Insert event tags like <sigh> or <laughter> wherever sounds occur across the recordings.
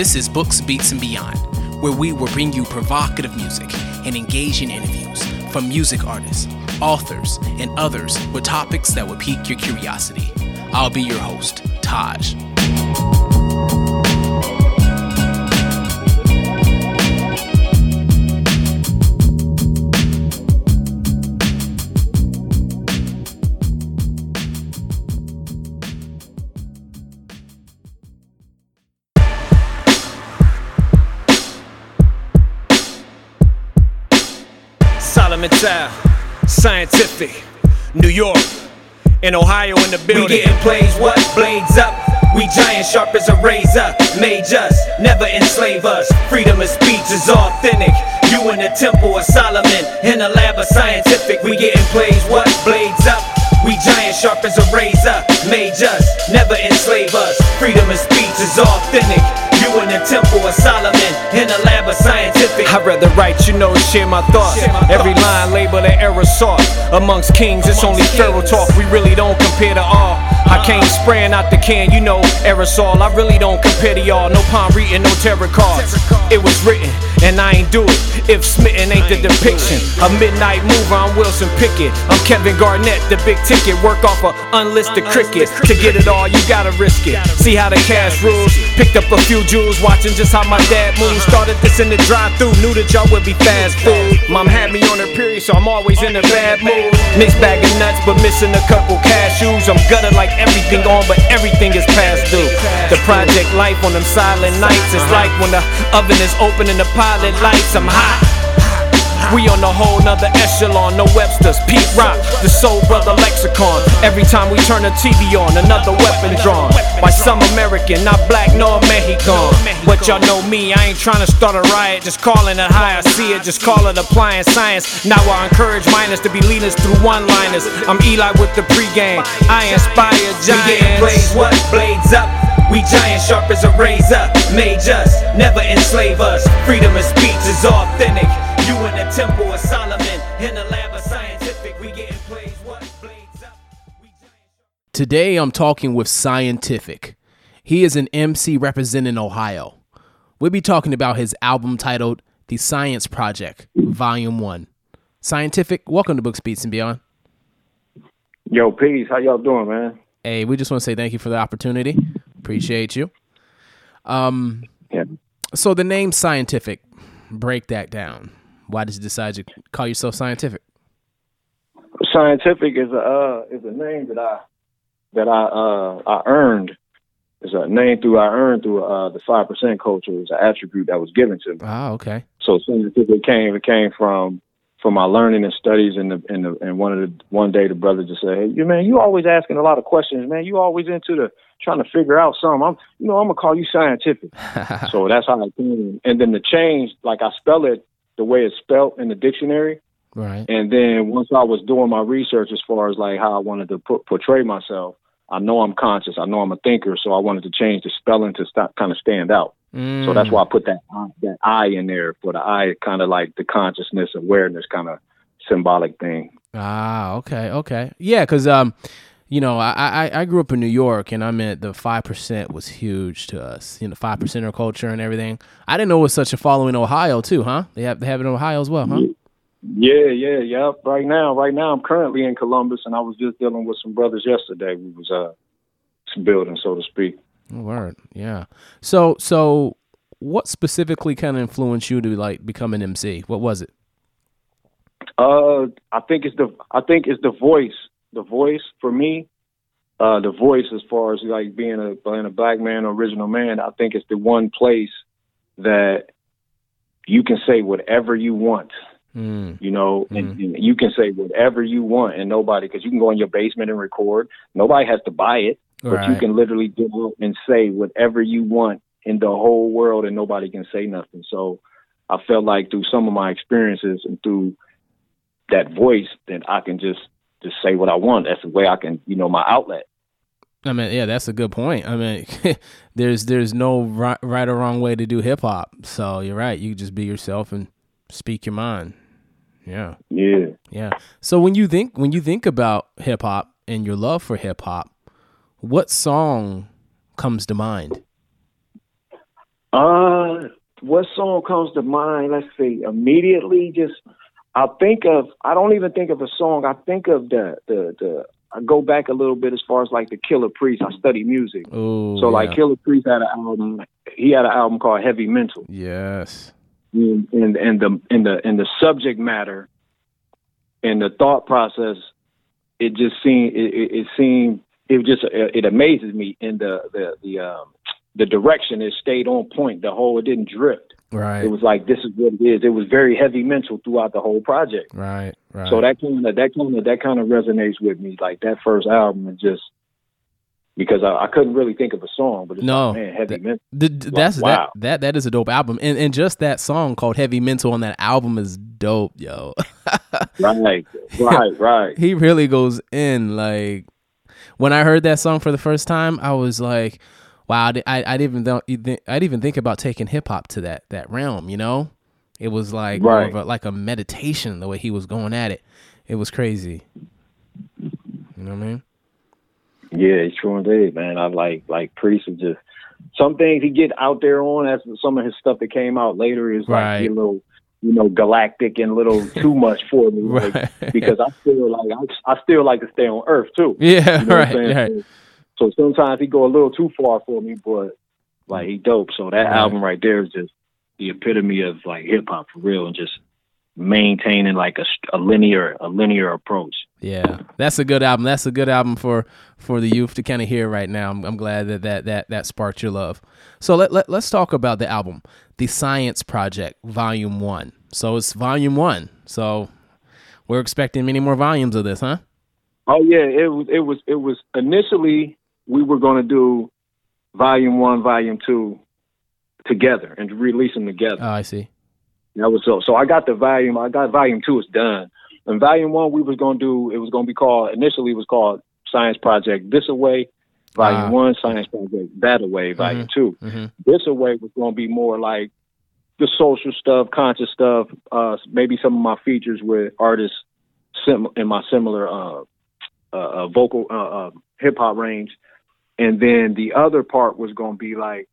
This is Books, Beats, and Beyond, where we will bring you provocative music and engaging interviews from music artists, authors, and others with topics that will pique your curiosity. I'll be your host, Taj. Child, Sceyentifik, New York, and Ohio in the building. We getting plays, what? Blades up. We giant sharp as a razor. Made us, never enslave us. Freedom of speech is authentic. You in the temple of Solomon, in the lab of scientific. We getting plays, what? Blades up. We giant sharp as a razor. Made us, never enslave us. Freedom of speech is authentic. You in the temple of Solomon, in the lab of scientific. I'd rather write, you know, share my thoughts. Share my Every thoughts. line labeled an error sought. Amongst kings, it's only Amongst pharaoh talk. We really don't compare to all. I came spraying out the can, you know, aerosol. I really don't compare to y'all. No palm reading, no tarot cards. It was written, and I ain't do it. If smitten ain't the depiction. A midnight mover, I'm Wilson Pickett. I'm Kevin Garnett, the big ticket. Work off a unlisted cricket. To get it all, you gotta risk it. See how the cash rules. Picked up a few jewels, watching just how my dad moves. Started this in the drive through knew that y'all would be fast food. Mom had me on her period, so I'm always in a bad mood. Mixed bag of nuts, but missing a couple cashews. I'm gutted like everything on, but everything is past due. The project life on them silent nights is uh-huh. like when the oven is open and the pilot lights. I'm hot. We on a whole nother echelon, no Webster's, Pete Rock, the Soul Brother lexicon. Every time we turn the TV on, another weapon drawn. By some American, not black nor Mexican. But y'all know me, I ain't trying to start a riot, just calling it high. I see it, just call it applying science. Now I encourage minors to be leaders through one liners. I'm Eli with the pregame, I inspire giants. We getting giants. what? Blades up. We giant sharp as a razor. Made us, never enslave us. Freedom of speech is authentic. You in the temple of Solomon, in the lab of scientific. We getting plays, what? Blades up. We giant. Today I'm talking with Sceyentifik. He is an MC representing Ohio. We'll be talking about his album titled The Sceyence Project, Volume 1. Sceyentifik, welcome to Books, Beats, and Beyond. Yo, peace. How y'all doing, man? Hey, we just want to say thank you for the opportunity. Appreciate you. Um, Yeah. so the name Sceyentifik, break that down. Why did you decide to call yourself Sceyentifik? Sceyentifik is a uh, is a name that I that I uh I earned. It's a name through I earned through uh the five percent culture. It's an attribute that was given to me. Ah, okay. So scientific came it came from from my learning and studies and the and the and one of the one day the brother just said, Hey, you man, you always asking a lot of questions, man. You always into the trying to figure out something. I'm you know, I'm gonna call you scientific. <laughs> so that's how it came. And then the change, like I spell it the way it's spelled in the dictionary. Right. And then once I was doing my research as far as like how I wanted to put, portray myself, I know I'm conscious. I know I'm a thinker, so I wanted to change the spelling to stop, kind of stand out. So that's why I put that I- that I in there for the I, kind of like the consciousness, awareness, kind of symbolic thing. Ah, okay, okay, yeah, because um, you know, I, I I grew up in New York, and I meant the five percent was huge to us. You know, five percenter culture and everything. I didn't know it was such a following in Ohio too, huh? They have they have it in Ohio as well, huh? Yeah, yeah, yeah. Right now, right now, I'm currently in Columbus, and I was just dealing with some brothers yesterday. We was uh building, so to speak. Oh, Word, yeah. So so, what specifically kind of influenced you to like become an MC? What was it? Uh, I think it's the I think it's the voice. The voice for me, uh, the voice as far as like being a being a black man, original man. I think it's the one place that you can say whatever you want. Mm, You know, and, and you can say whatever you want, and nobody because you can go in your basement and record. Nobody has to buy it, but you can literally do and say whatever you want in the whole world, and nobody can say nothing. So I felt like through some of my experiences and through that voice, that I can just just say what I want. That's the way I can, you know, my outlet. I mean, yeah, that's a good point. I mean, <laughs> there's there's no right, right or wrong way to do hip hop. So you're right. You just be yourself and speak your mind. Yeah, Yeah. yeah. So when you think when you think about hip hop and your love for hip hop, what song comes to mind? Uh, what song comes to mind? Let's see. Immediately, just I think of. I don't even think of a song. I think of the the the. I go back a little bit as far as like the Killah Priest. I study music, Ooh, so like yeah. Killah Priest had an album. He had an album called Heavy Mental, yes. and and, and the and the and the subject matter and the thought process. It just seemed it, it, it seemed it just it amazes me in the the the um the direction it stayed on point. The whole it didn't drift. Right. It was like this is what it is. It was very heavy mental throughout the whole project. right. Right. So that kind of that kind of that kind of resonates with me. Like that first album is just because I, I couldn't really think of a song, but it's No, like, man, heavy that- mental. That's wow. that that that is a dope album, and and just that song called "Heavy Mental" on that album is dope, yo. <laughs> Right, right, right. he really goes in. Like when I heard that song for the first time, I was like, "Wow!" I I, didn't even don't I didn't even think about taking hip hop to that that realm. You know, it was like more of Right. a, like a meditation the way he was going at it. It was crazy. You know what I mean? Yeah, it's true indeed, man. I like like Priest just some things he get out there on. As some of his stuff that came out later is like Right. a little, you know, galactic and a little <laughs> too much for me. like, because I feel like I, I still like to stay on Earth too. Yeah, You know right, right. So, so sometimes he go a little too far for me, but like he dope. So that album right there is just the epitome of like hip hop for real, and just maintaining like a, a linear a linear approach. Yeah, that's a good album. That's a good album for for the youth to kind of hear right now. I'm, I'm glad that that that that sparked your love. So let, let let's talk about the album, The Sceyence Project, Volume One. So it's Volume One. So we're expecting many more volumes of this, huh? Oh yeah, it was it was it was initially we were going to do volume one, volume two together and release them together. Oh, I see. That was so. So I got the volume. I got volume two. It's done. And volume one, we was going to do. It was going to be called initially. It was called Science Project This Away. Volume Ah. one, Science Project That Away. Volume two. hmm This Away was going to be more like the social stuff, conscious stuff. Uh, maybe some of my features with artists sim- in my similar uh, uh, uh, vocal uh, uh, hip hop range, and then the other part was going to be like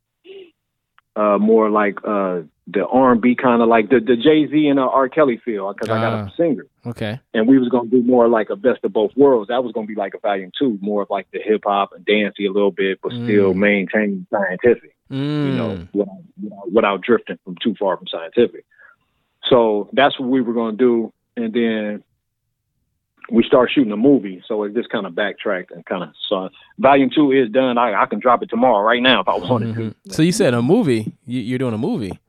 uh, more like uh, the R and B kind of like the the Jay Z and uh, R Kelly feel because I got Ah. a singer, Okay. and we was going to do more like a best of both worlds. That was going to be like a volume two, more of like the hip hop and dancey a little bit, but still Mm. maintain scientific Mm. you know, without, without, without drifting from too far from scientific. So that's what we were going to do, and then we start shooting a movie. So it just kind of backtracked and kind of so Volume two is done. I, I can drop it tomorrow, right now, if I wanted Mhm. to. So you said a movie? You, you're doing a movie?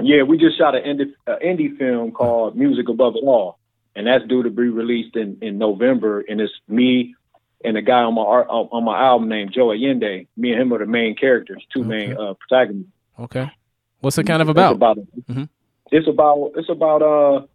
Yeah, we just shot an indie, uh, indie film called Music Above It All, and that's due to be released in, in November. And it's me and a guy on my art, on my album named Joe Allende. Me and him are the main characters, two main uh, protagonists. Okay. What's it kind of It's about? about Mhm. it's about it's about uh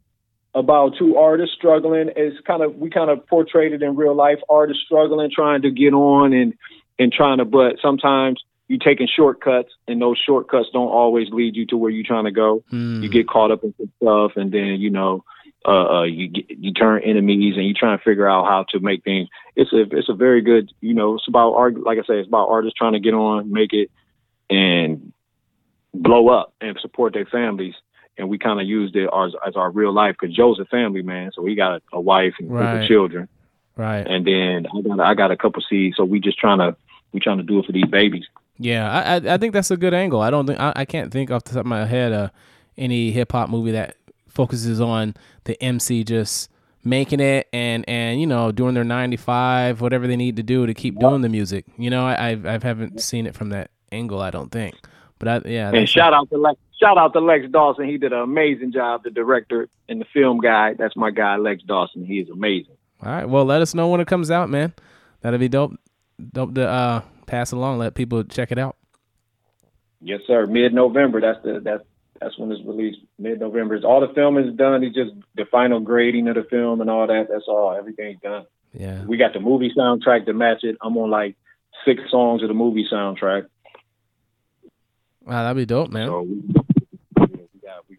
about two artists struggling. It's kind of we kind of portrayed it in real life. Artists struggling, trying to get on and and trying to, but sometimes you taking shortcuts, and those shortcuts don't always lead you to where you're trying to go. Mm. You get caught up in some stuff, and then you know. Uh, uh, you get, you turn enemies, and you try and figure out how to make things. It's a it's a very good, you know. It's about art, like I say, it's about artists trying to get on, make it, and blow up and support their families. And we kind of used it as, as our real life because Joe's a family man, so he got a, a wife and Right. children. right. And then I got I got a couple seeds, so we just trying to we trying to do it for these babies. Yeah, I, I I think that's a good angle. I don't think I, I can't think off the top of my head uh, any hip hop movie that focuses on the MC just making it and and you know doing their ninety five whatever they need to do to keep doing the music. You know, I I haven't seen it from that angle. I don't think. But I yeah. And shout out to Lex, shout out to Lex Dawson. He did an amazing job. The director and the film guy. That's my guy, Lex Dawson. He is amazing. All right. Well, let us know when it comes out, man. That'd be dope. Dope to uh, pass along. Let people check it out. Yes, sir. Mid November. That's the that's that's when it's released. Mid November. All the filming is done. It's just the final grading of the film and all that. That's all. Everything's done. Yeah. We got the movie soundtrack to match it. I'm on like six songs of the movie soundtrack. Wow, that'd be dope, man. So we, yeah, we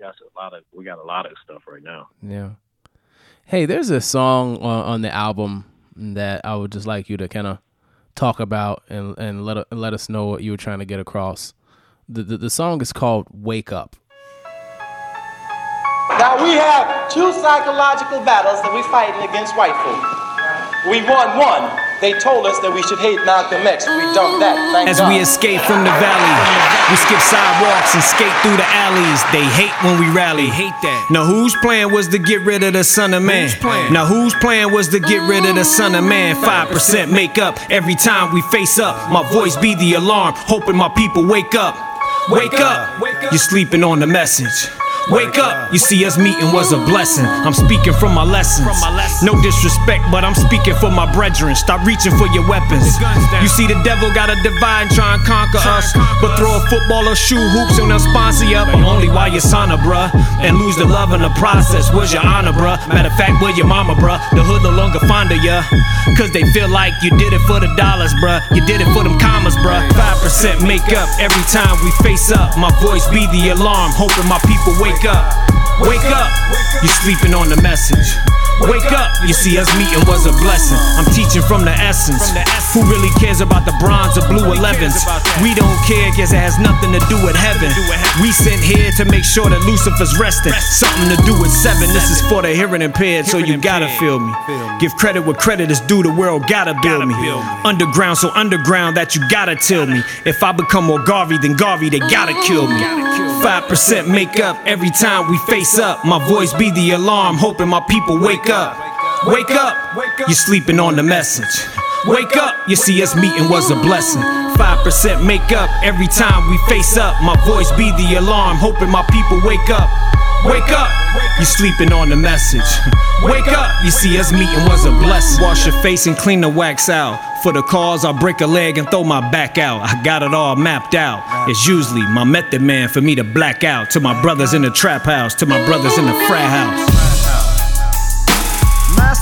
got we got a lot of we got a lot of stuff right now. Yeah. Hey, there's a song on, on the album that I would just like you to kind of talk about and and let let us know what you were trying to get across. the, the the song is called "Wake Up." Now we have two psychological battles that we're fighting against white folk. We won one. They told us that we should hate Malcolm X. We dumped that. Thank As God. we escape from the valley, we skip sidewalks and skate through the alleys. They hate when we rally. hate that. Now whose plan was to get rid of the son of man? Now whose plan was to get rid of the son of man? Mm. Five percent make up every time we face up. My voice be the alarm, hoping my people wake up. Wake up, you're sleeping on the message. Wake up, you see us meeting was a blessing. I'm speaking from my lessons. No disrespect, but I'm speaking for my brethren. Stop reaching for your weapons. You see, the devil got a divide and try and conquer us. But throw a football or shoe hoops and they'll sponsor you. But only while you're son of bruh. And lose the love in the process. Where's your honor, bruh? Matter of fact, where your mama, bruh? The hood no longer fond of ya. Cause they feel like you did it for the dollars, bruh. You did it for them commas, bruh. 5% make up every time we face up. My voice be the alarm, hoping my people wake up. Wake up, You're sleeping on the message. Wake up, you see us meeting was a blessing. I'm teaching from the essence. Who really cares about the bronze or blue 11s? We don't care cause it has nothing to do with heaven. We sent here to make sure that Lucifer's resting. Something to do with seven. This is for the hearing impaired, so you gotta feel me. Give credit where credit is due, the world gotta build me. Underground, so underground that you gotta tell me. If I become more Garvey than Garvey, they gotta kill me. 5% make up every time we face up. My voice be the alarm, hoping my people wake up. Up, wake up, you're sleeping on the message. Wake up, you see us meeting was a blessing. 5% make up every time we face up. My voice be the alarm, hoping my people wake up. Wake up, you're sleeping on the message. <laughs> Wake up, you see us meeting was a blessing. Wash your face and clean the wax out. For the cause, I'll break a leg and throw my back out. I got it all mapped out. It's usually my method man for me to black out. To my brothers in the trap house, to my brothers in the frat house.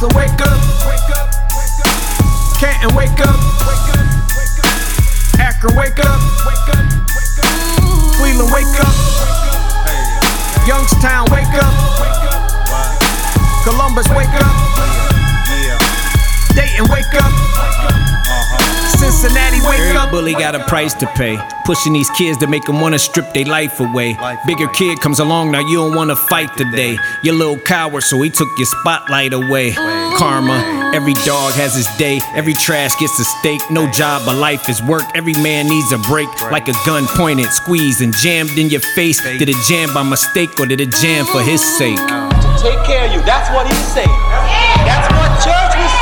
Massillon, wake up. Canton, wake up. Akron, wake up. Cleveland, wake up. Youngstown, wake up. Wake up. Columbus, wake up. Dayton, wake up. Cincinnati, wake up. Bully got a price to pay. Pushing these kids to make them wanna strip their life away. Bigger kid comes along, now you don't wanna fight today. You little coward, so he took your spotlight away. Karma, every dog has his day. Every trash gets a stake. No job, but life is work. Every man needs a break. Like a gun pointed, squeezed, and jammed in your face. Did it jam by mistake or did it jam for his sake? to take care of you. That's what he's saying. That's what Church was saying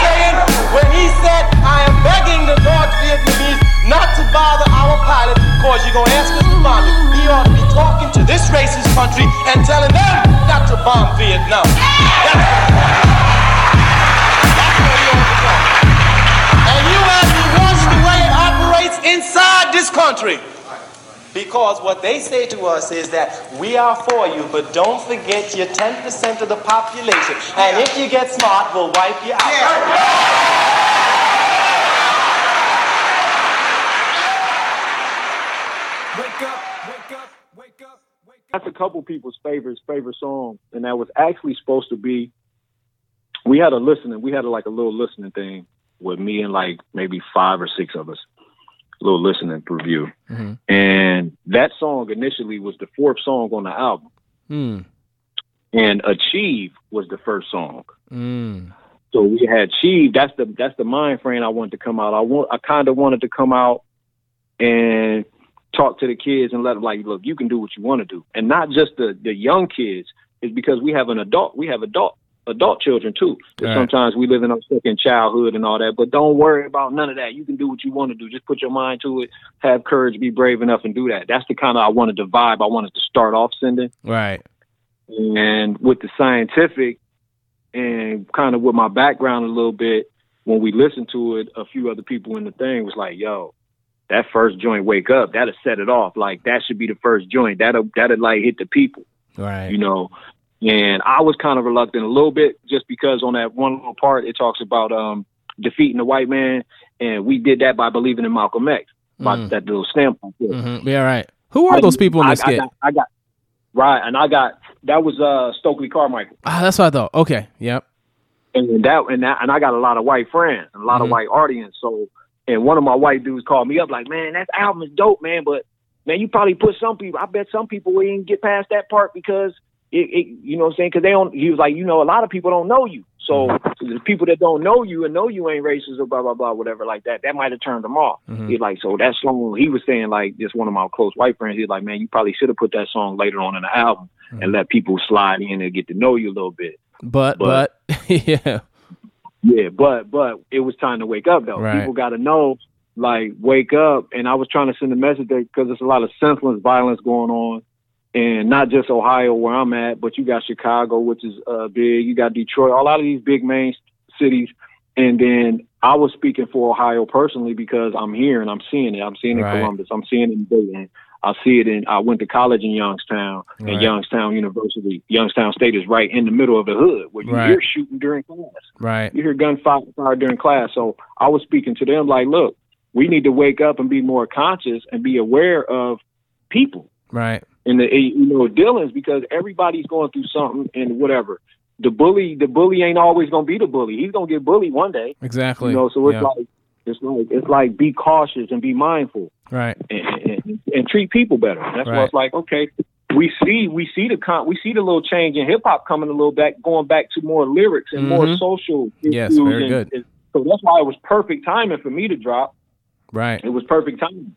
when he said, I am begging the North Vietnamese not to bother our pilot because you're going to ask us to bomb you. He ought to be talking to this racist country and telling them not to bomb Vietnam. That's. And you have to watch the way it operates inside this country. Because what they say to us is that we are for you, but don't forget you're 10% of the population. And if you get smart, we'll wipe you out. Wake up, wake up, wake up, wake up. that's a couple people's favorite favorite song, and that was actually supposed to be. We had a listening. We had a, like a little listening thing with me and like maybe five or six of us, a little listening review. And that song initially was the fourth song on the album, Hmm. and "Achieve" was the first song. Mm. So we had Achieve. That's the that's the mind frame I wanted to come out. I want I kind of wanted to come out and talk to the kids and let them like, look, you can do what you want to do, and not just the the young kids. Is because we have an adult, we have adult adult children too. Right. Sometimes we live in our second childhood and all that, but don't worry about none of that. You can do what you want to do. Just put your mind to it. Have courage. Be brave enough and do that. That's the kind of I wanted the vibe I wanted to start off sending Right. and with the scientific and kind of with my background a little bit, when we listened to it, a few other people in the thing was like, "Yo, that first joint, wake up, that'll set it off. Like that should be the first joint. That'll that'll like hit the people, Right. you know." And I was kind of reluctant a little bit just because on that one little part it talks about um defeating the white man, and we did that by believing in Malcolm X, by Mm. that little stamp. on it. hmm Yeah. Right. Who are those people in I- this I skit? got, I got right, and I got that was uh Stokely Carmichael. Ah, that's what I thought. Okay. Yep. and that and that and I got a lot of white friends, and a lot Mhm. of white audience. So, and one of my white dudes called me up like, "Man, that album is dope, man, but man, you probably put some people. I bet some people wouldn't get past that part because it, it you know what I'm saying? Because they don't. He was like, you know, a lot of people don't know you. So, the people that don't know you and know you ain't racist or blah blah blah whatever like that, that might have turned them off. Mhm. He's like, so that song he was saying like just one of my close white friends. He's like, man, you probably should have put that song later on in the album and let people slide in and get to know you a little bit. But but, But- <laughs> yeah, Yeah, but but it was time to wake up though. Right. People got to know, like, wake up. And I was trying to send a message because there's a lot of senseless violence going on, and not just Ohio where I'm at, but you got Chicago, which is uh, big. You got Detroit, a lot of these big main cities. And then I was speaking for Ohio personally because I'm here and I'm seeing it. I'm seeing it Right. in Columbus. I'm seeing it in Dayton. I see it in. I went to college in Youngstown Right. and Youngstown University. Youngstown State is right in the middle of the hood where you Right. hear shooting during class right, you hear gunfire fire during class. So I was speaking to them like, look, we need to wake up and be more conscious and be aware of people right, and the you know dealings because everybody's going through something and whatever. The bully, the bully ain't always gonna be the bully. He's gonna get bullied one day. exactly. You know, so it's Yeah. like it's like it's like be cautious and be mindful right, and, and, and treat people better. That's Right. why it's like okay. We see we see the con- we see the little change in hip hop coming a little back going back to more lyrics and more Mhm. social. Yes, very and- good. and so that's why it was perfect timing for me to drop. right. It was perfect timing.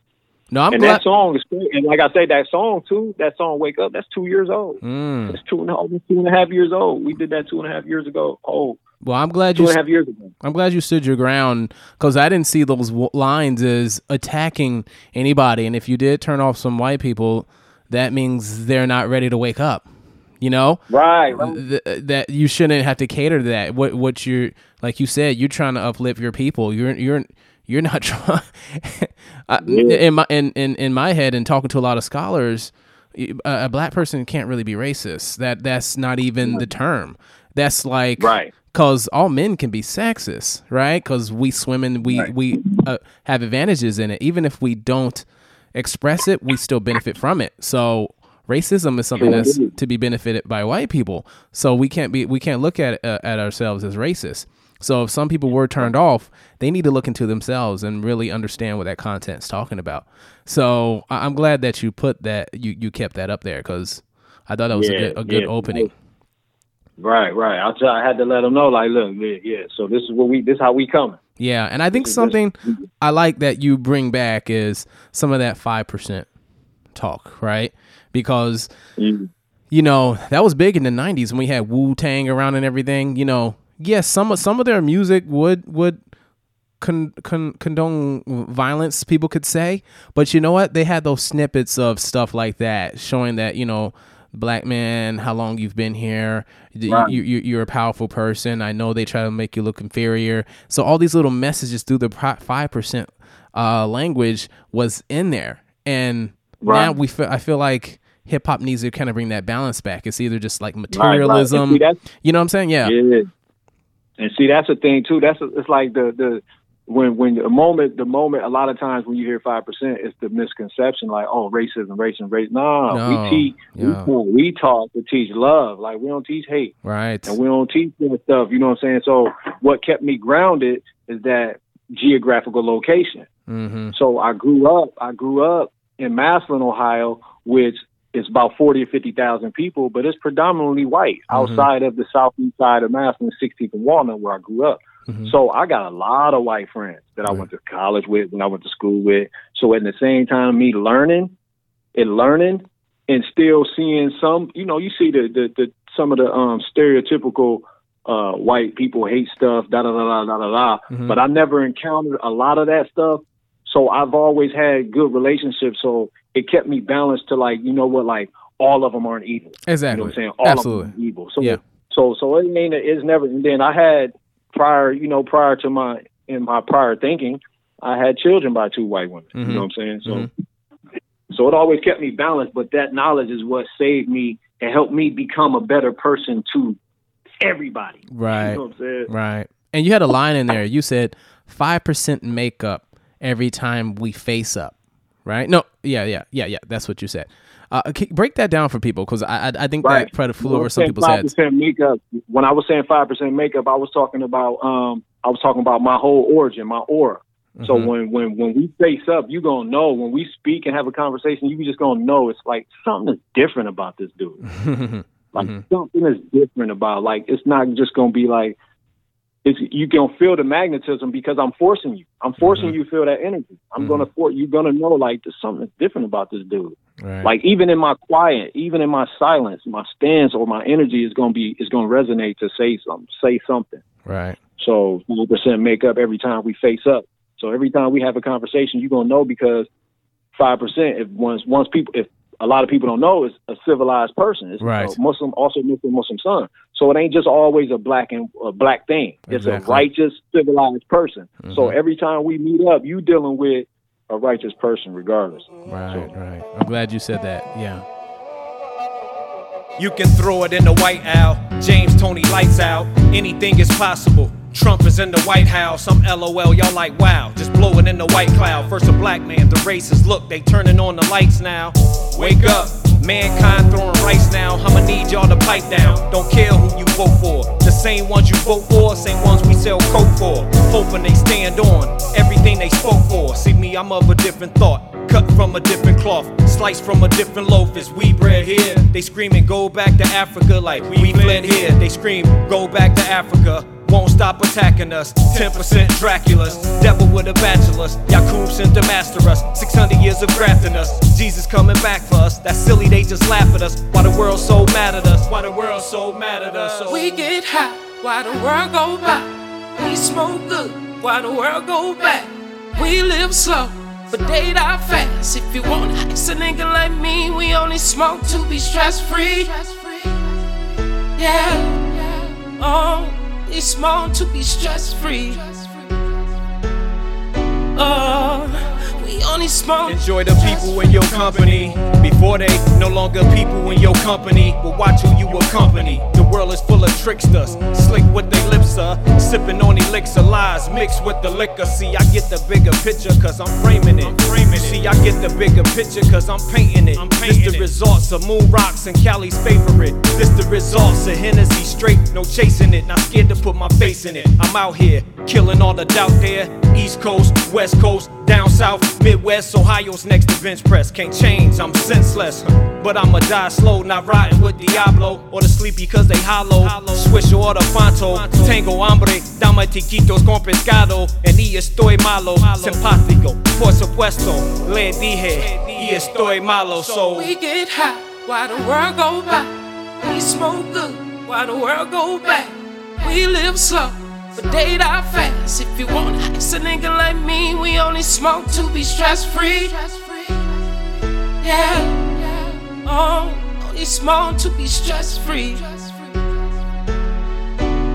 No, I'm and glad. that song is great. And like I say, that song too, that song "Wake Up," that's two years old. Mm. It's two and almost two and a half years old. We did that two and a half years ago. Oh, Well, I'm glad two you. and a half years ago. I'm glad you stood your ground because I didn't see those w- lines as attacking anybody. And if you did turn off some white people, that means they're not ready to wake up. You know Right. right. Th- that you shouldn't have to cater to that. What what you're like you said, you're trying to uplift your people. You're you're you're not <laughs> trying. I- in my in, in in my head and talking to a lot of scholars, a, a black person can't really be racist. That that's not even the term. That's like Right. because all men can be sexist, right? Because we swim and we Right. we uh, have advantages in it. Even if we don't express it, we still benefit from it. So racism is something that's to be benefited by white people. So we can't be we can't look at uh, at ourselves as racist. So if some people were turned off, they need to look into themselves and really understand what that content's talking about. So I- I'm glad that you put that you you kept that up there because I thought that was a good a good yeah. opening. Right. Right. I I had to let them know, like, look, yeah, yeah. So this is what we. This is how we coming. Yeah, and I think something I like that you bring back is some of that five percent talk, right? Because Mm. you know that was big in the '90s when we had Wu Tang around and everything. You know, yes, some of some of their music would would con, con, condone violence, people could say, but you know what? They had those snippets of stuff like that, showing that you know. Black man, how long you've been here? Right. you, you, you're a powerful person. I know they try to make you look inferior. So all these little messages through the five percent uh, language was in there, and now we feel, I feel like hip hop needs to kind of bring that balance back. It's either just like right. Materialism, see, you know what I'm saying? Yeah, Yeah. And see, that's the thing too. That's it's like the the when when the moment the moment a lot of times when you hear five percent, it's the misconception like oh racism, racism, racism. No, No, we teach yeah. we, we talk to teach love. Like we don't teach hate right. and we don't teach that stuff. You know what I'm saying? So what kept me grounded is that geographical location. Mm-hmm. So I grew up. I grew up in Massillon, Ohio, which is about forty or fifty thousand people, but it's predominantly white. Mhm. Outside of the southeast side of Massillon, 16th and Walnut, where I grew up. Mhm. So I got a lot of white friends that I went to college with, and I went to school with. So at the same time, me learning and learning, and still seeing some, you know, you see the the, the some of the um stereotypical uh white people hate stuff, da da da da da da da. Mhm. But I never encountered a lot of that stuff. So I've always had good relationships. So it kept me balanced to like, you know what, like all of them aren't evil. You know Exactly. what I'm saying? All Absolutely. of them are evil. So Yeah. so so it mean it's never and then I had prior, you know, prior to my in my prior thinking, I had children by two white women. Mhm. You know what I'm saying? So Mhm. so it always kept me balanced, but that knowledge is what saved me and helped me become a better person to everybody. Right. You know what I'm saying? Right. And you had a line in there. You said five percent makeup every time we face up. Right? No. Yeah. Yeah. Yeah. Yeah. That's what you said. Uh, okay, break that down for people because I, I I think that probably flew over some people's five heads. makeup. When I was saying five percent makeup, I was talking about um I was talking about my whole origin, my aura. So when when when we face up, you gonna know when we speak and have a conversation, you just gonna know it's like something is different about this dude. <laughs> like something is different about like it's not just gonna be like it's you gonna feel the magnetism because I'm forcing you. I'm forcing mm-hmm. you to feel that energy. I'm gonna mm-hmm. for you're gonna know like there's something different about this dude. Right. Like even in my quiet, even in my silence, my stance or my energy is gonna be is gonna resonate to say something, say something. right. So 100% make up every time we face up. So every time we have a conversation, you're gonna know because five percent. If once once people, if a lot of people don't know, is a civilized person. It's Right. a Muslim, also Muslim, Muslim son. So it ain't just always a black and a black thing. It's Exactly. a righteous, civilized person. So Mhm. every time we meet up, you dealing with a righteous person, regardless. Right, right. I'm glad you said that. Yeah. You can throw it in the White Owl. James Toney lights out. Anything is possible. Trump is in the White House. I'm LOL. Y'all like wow. Just blowing in the white cloud. First a black man, the races. Look, they turning on the lights now. Wake up. Mankind throwing rice now. I'ma need y'all to pipe down. Don't care who you vote for. The same ones you vote for, same ones we sell coke for. Hoping they stand on everything they spoke for. See me, I'm of a different thought. Cut from a different cloth, sliced from a different loaf. Is we bread here? They screaming, go back to Africa like we fled here. They scream, go back to Africa. Won't stop attacking us. 10% Draculas, devil with a bachelor's. Yakub sent to master us. 600 years of grafting us. Jesus coming back for us. That's silly, they just laugh at us. Why the world so mad at us? Why the world so mad at us? We get high why the world go by. We smoke good why the world go back. We live slow, but they die fast. If you want ice, a nigga like me, we only smoke to be stress free. Yeah, yeah. oh, we smoke to be stress free. Oh, we only smoke. Enjoy the people in your company before they no longer people in your company. But watch who you accompany. The world is full of tricksters, slick with their lips, uh, sipping on elixir lies mixed with the liquor. See, I get the bigger picture cause I'm framing it. See, I get the bigger picture cause I'm painting it. this the results of Moon Rocks and Cali's favorite. This the results of Hennessy straight, no chasing it. Not scared to put my face in it. I'm out here killing all the doubt there. East Coast, West Coast, down south, Midwest, Ohio's next to bench press. Can't change, I'm senseless. But I'ma die slow, not riding with Diablo. Or the sleepy cause they hollow. Swish or the Fanto. Tango hambre, dame tiquitos con pescado. En y estoy malo, simpático. Por supuesto, le dije, y estoy malo. So We get high while the world go by. We smoke good while the world go back. We live slow, but date die fast. If you want ice, a nigga like me, we only smoke to be stress free. Yeah, oh, only smoke to be stress free.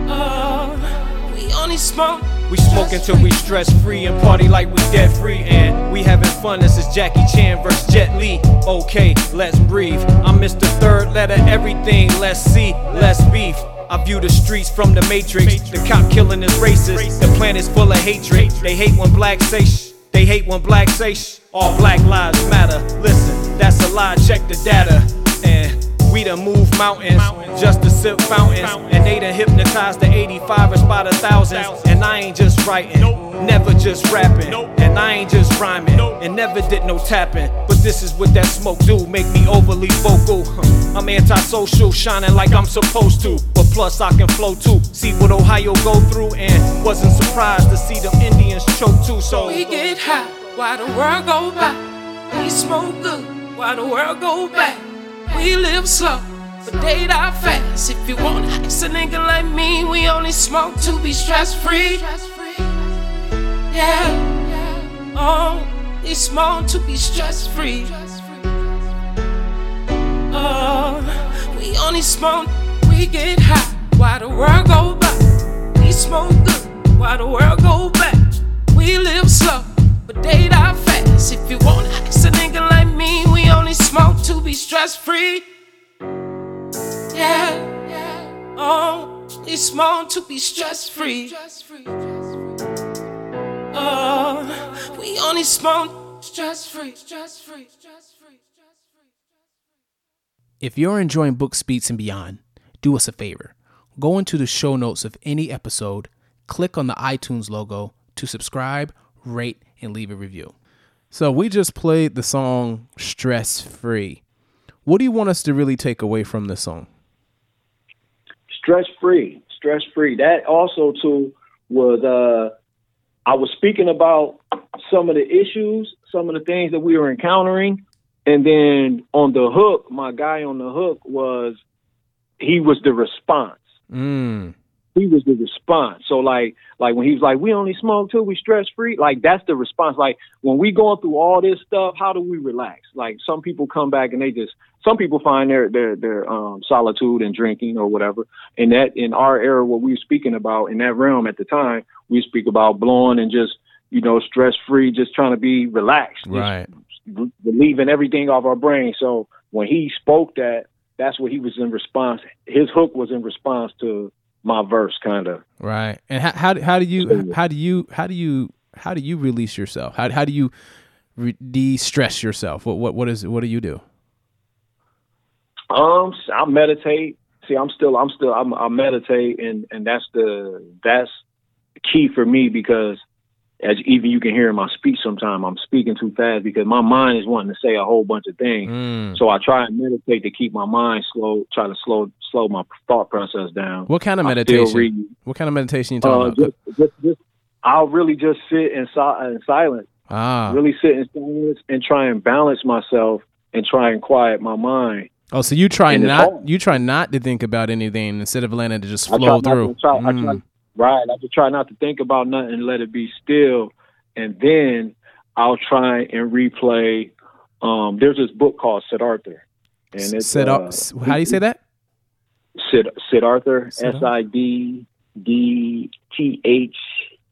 Oh, we only smoke. We smoke until we stress free and party like we debt free. And we having fun. This is Jackie Chan versus Jet Li. Okay, let's breathe. I'm Mr. Third Letter, everything. Let's see, let's beef. I view the streets from the matrix. The cop killing is racist. The planet's full of hatred. They hate when black say sh. They hate when black say sh. All black lives matter. Listen, that's a lie. Check the data. We done move mountains just to sip fountains. And they done hypnotized the 85ers by the thousands. And I ain't just writing, never just rapping. And I ain't just rhyming, and never did no tapping. But this is what that smoke do, make me overly vocal. I'm antisocial, shining like I'm supposed to. But plus, I can flow too. See what Ohio go through, and wasn't surprised to see them Indians choke too. So We get high while the world go by. We smoke good while the world go back. We live slow, but they die fast. If you want ice, a nigga like me, we only smoke to be stress free. Yeah, oh, we smoke to be stress free. Oh, we only smoke, we get high while the world go by. We smoke good while the world go back. We live slow, but they die fast. If you want ice, a nigga like me, we only smoke to be stress free. Yeah, oh, we smoke to be stress free. Oh, uh, we only smoke stress free, stress free. If you're enjoying Books Beats and Beyond, do us a favor. Go into the show notes of any episode, click on the iTunes logo to subscribe, rate, and leave a review. So we just played the song Stress Free. What do you want us to really take away from this song? stress free, stress free. That also too was uh I was speaking about some of the issues, some of the things that we were encountering, and then on the hook, my guy on the hook was he was the response. Mm. He was the response. So like like when he was like, We only smoke till we stress free, like that's the response. Like when we going through all this stuff, how do we relax? Like some people come back and they just some people find their their their um solitude and drinking or whatever. And that in our era what we were speaking about in that realm at the time, we speak about blowing and just, you know, stress free, just trying to be relaxed. Right. re- relieving everything off our brain. So when he spoke that, that's what he was in response. His hook was in response to my verse, kind of. Right. And how how, how do you how do you how do you how do you release yourself? How how do you re- de-stress yourself? What what what is what do you do? Um, I meditate. See, I'm still, I'm still, I'm, I meditate, and and that's the that's key for me because as even you can hear in my speech, sometimes I'm speaking too fast because my mind is wanting to say a whole bunch of things. Mm. So I try and meditate to keep my mind slow, try to slow slow my thought process down. What kind of meditation? What kind of meditation you talking Uh, about? just, just, just, I'll really just sit in, in silence, ah. really sit in silence, and try and balance myself and try and quiet my mind. Oh, so you try and not you try not to think about anything instead of letting it just flow through. to try, I try, Mm. Right. I just try not to think about nothing and let it be still. And then I'll try and replay. Um, there's this book called Siddhartha. And it's Sid, uh, how do you say that? Sid Siddhartha, Siddhartha. S I D D T H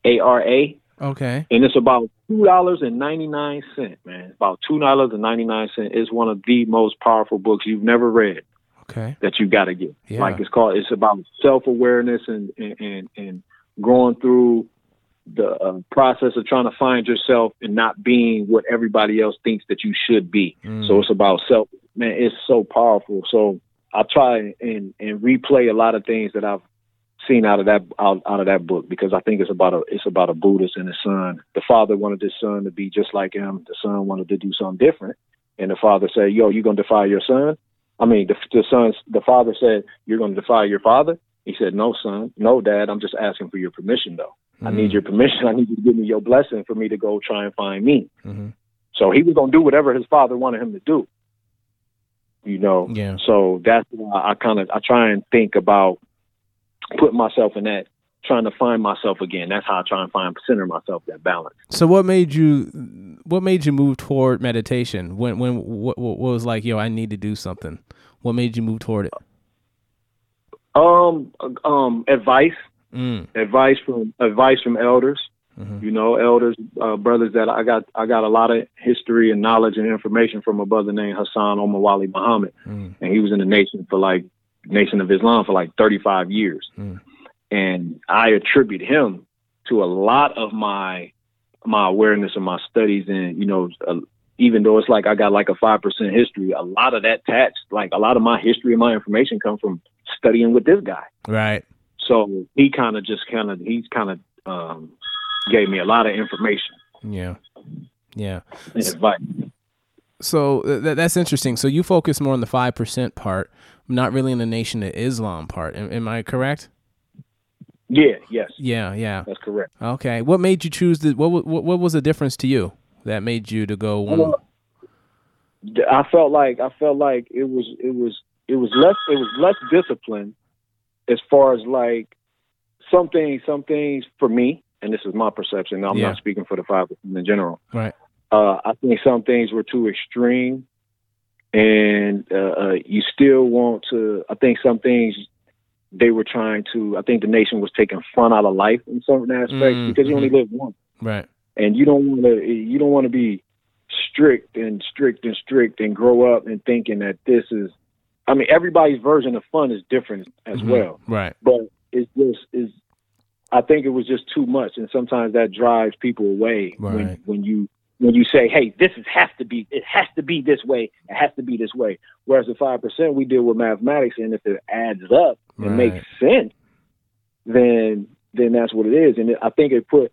A R A. Okay. and it's about two dollars and ninety nine cent, man. About two dollars and ninety nine cent. It's one of the most powerful books you've never read Okay. that you got to get. Yeah. Like it's called. It's about self awareness and, and and and going through the uh, process of trying to find yourself and not being what everybody else thinks that you should be. Mm. So it's about self. Man, it's so powerful. So I try and and replay a lot of things that I've seen out of that out, out of that book because I think it's about a it's about a Buddhist and his son. The father wanted his son to be just like him. The son wanted to do something different, and the father said, "Yo, you gonna defy your son?" I mean, the the son, the father said, "You're gonna defy your father." He said, "No, son, no, dad. I'm just asking for your permission, though. I Mm. need your permission. <laughs> I need you to give me your blessing for me to go try and find me." Mhm. So he was gonna do whatever his father wanted him to do. You know. Yeah. So that's why I kind of I try and think about putting myself in that, trying to find myself again. That's how I try and find center myself that balance. So what made you what made you move toward meditation? When when what, what was like, yo, I need to do something. What made you move toward it? Um, um, advice, Mm. advice from advice from elders. Mhm. You know, elders, uh, brothers that I got. I got a lot of history and knowledge and information from a brother named Hassan Omar Wali Muhammad, Mm. and he was in the nation for like Nation of Islam for like 35 years, Mm. And I attribute him to a lot of my my awareness and my studies, and you know, uh, even though it's like I got like a five percent history, a lot of that attached, like a lot of my history and my information come from studying with this guy. Right. So he kind of just kind of he's kind of um, gave me a lot of information Yeah. Yeah. and advice. So th- th- that's interesting. So you focus more on the five percent part, not really in the Nation of Islam part. Am, am I correct? Yeah, yes, Yeah. Yeah. that's correct. Okay. What made you choose the what what what was the difference to you that made you to go one? Well, I felt like I felt like it was it was it was less it was less discipline as far as like some things some things for me and this is my perception I'm Yeah. not speaking for the five in general Right. uh, I think some things were too extreme and uh, uh, you still want to I think some things they were trying to I think the nation was taking fun out of life in certain aspects Mm, because you only live once Right. and you don't want to you don't want to be strict and strict and strict and grow up and thinking that this is I mean everybody's version of fun is different as Mhm. well Right. but it's just is I think it was just too much and sometimes that drives people away Right. when when you when you say hey this is has to be it has to be this way it has to be this way whereas the 5% we deal with mathematics and if it adds up and Right. makes sense then then that's what it is and I think it put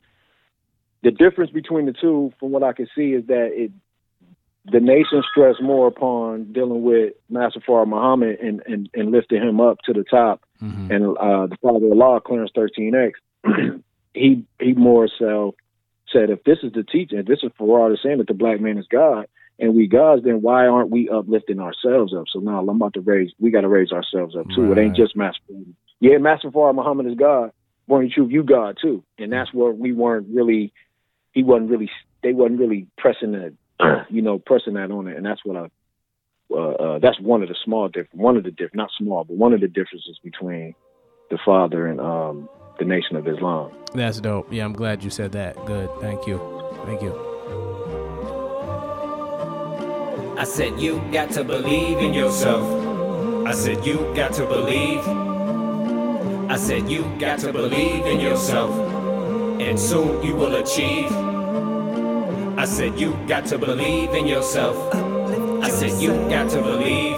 the difference between the two, from what I can see, is that it the nation stressed more upon dealing with Master Fard Muhammad and, and, and lifting him up to the top, Mhm. and uh, the Father Allah, Clarence 13X, <clears throat> he he more so said, if this is the teaching, if this is Fard saying that the black man is God and we gods, then why aren't we uplifting ourselves up? So now I'm about to raise, we got to raise ourselves up too. It ain't Right. just Master. Yeah, Master Fard Muhammad is God. Born in truth, you God too, and that's where we weren't really. He wasn't really. They wasn't really pressing the, <clears throat> you know, pressing that on it, and that's what I. Uh, uh, that's one of the small difference. One of the diff, not small, but one of the differences between the father and um, the Nation of Islam. That's dope. Yeah, I'm glad you said that. Good. Thank you. Thank you. I said you got to believe in yourself. I said you got to believe. I said you got to believe in yourself. And soon you will achieve. I said you got to believe in yourself. I said you got to believe.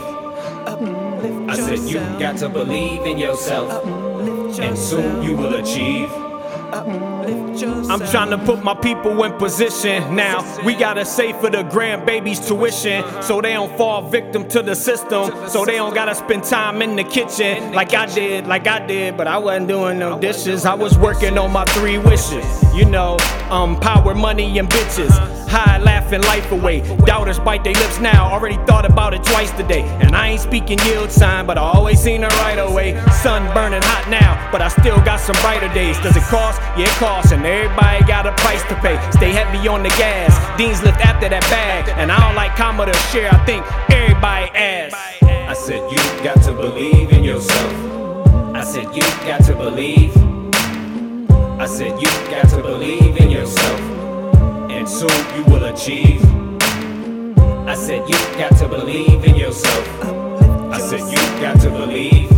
I said you got to believe in yourself. And soon you will achieve. Uh, I'm trying to put my people in position now. We gotta save for the grandbaby's tuition so they don't fall victim to the system. So they don't gotta spend time in the kitchen like I did, like I did. But I wasn't doing no dishes. I was working on my three wishes. You know, um, power, money, and bitches. High laughing life away. Doubters bite their lips now. Already thought about it twice today. And I ain't speaking yield sign, but I always seen her right away. Sun burning hot now, but I still got some brighter days. Does it cost? Yeah, it costs. And everybody got a price to pay. Stay heavy on the gas. Dean's lift after that bag. And I don't like Commodore share. I think everybody ass. I said, you got to believe in yourself. I said, you got to believe. I said, you got to believe in yourself. And soon you will achieve. I said, you got to believe in yourself. I said, you got to believe.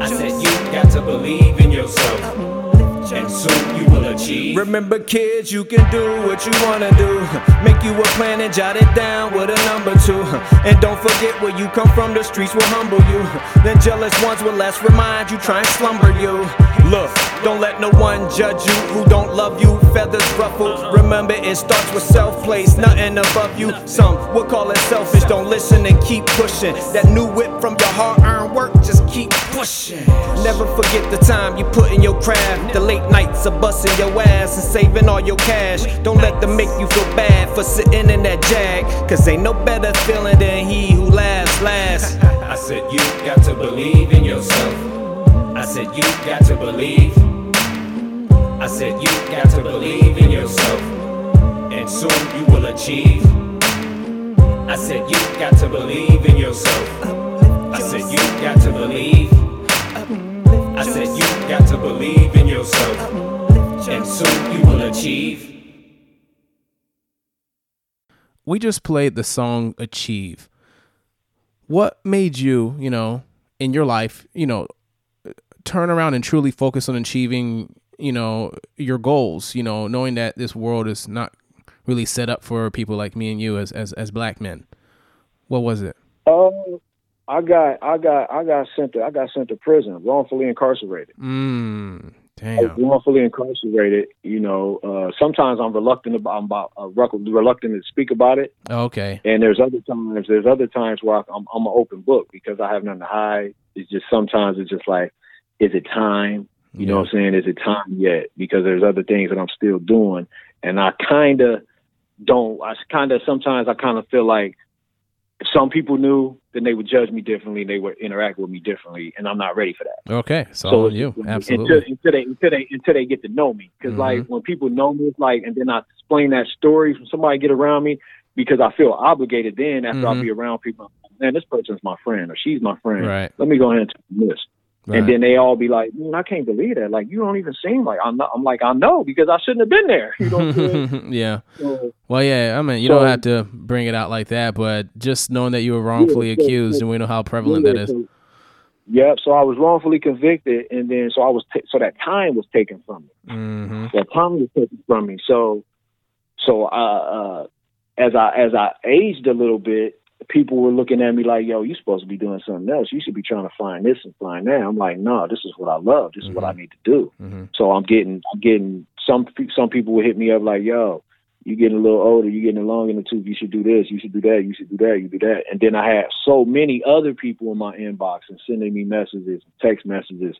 I said, you got to believe in yourself. And so you will. Remember, kids, you can do what you wanna do. Make you a plan and jot it down with a number two. And don't forget where you come from, the streets will humble you. Then jealous ones will less remind you, try and slumber you. Look, don't let no one judge you who don't love you. Feathers ruffled. Remember, it starts with self place, nothing above you. Some would call it selfish. Don't listen and keep pushing. That new whip from your hard earned work, just keep pushing. Never forget the time you put in your craft. The late nights of busting your ass and saving all your cash. Don't let them make you feel bad for sitting in that jag. Cause ain't no better feeling than he who laughs last. <laughs> I said, you got to believe in yourself. I said, you got to believe. I said, you got to believe in yourself. And soon you will achieve. I said, you got to believe in yourself. I said, you got to believe. I said, you got to believe in yourself. And soon you will achieve. we just played the song Achieve. What made you, you know, in your life, you know, turn around and truly focus on achieving, you know, your goals, you know, knowing that this world is not really set up for people like me and you as as, as black men. What was it? Um, I got, I got, I got sent to, I got sent to prison, wrongfully incarcerated. Mm, I was damn. incarcerated. You know, uh, sometimes I'm reluctant about, I'm about uh, reluctant to speak about it, Okay. and there's other times, there's other times where I, I'm, I'm an open book because I have nothing to hide. It's just sometimes it's just like, is it time? You know what I'm saying? Is it time yet? Because there's other things that I'm still doing, and I kind of don't. I kind of sometimes I kind of feel like some people knew, then they would judge me differently. They would interact with me differently, and I'm not ready for that. Okay. So, So on you. Absolutely. Until, until they until they until they get to know me, because like when people know me, it's like, and then I explain that story from somebody get around me because I feel obligated. Then after Mhm. I be around people, man, this person's my friend or she's my friend. Right. Let me go ahead and tell them this. Right. And then they all be like, man, I can't believe that. Like you don't even seem like I'm not. I'm like I know because I shouldn't have been there. You know. What I'm saying? <laughs> yeah. So, Well, yeah. I mean, you So- don't have to bring it out like that, but just knowing that you were wrongfully Yeah, so- accused, and we know how prevalent that Yeah, is. so- Yep. So I was wrongfully convicted, and then so I was ta- so that time was taken from me. Mm-hmm. That time was taken from me. So, so uh, uh, as I as I aged a little bit, people were looking at me like, "Yo, you're supposed to be doing something else. You should be trying to find this and find that." I'm like, "No, this is what I love. This is what I need to do." Mhm. So I'm getting I'm getting some some people would hit me up like, "Yo, you're getting a little older, You're getting long in the tooth. You should do this, you should do that, you should do that, you do that." And then I had so many other people in my inbox and sending me messages, text messages,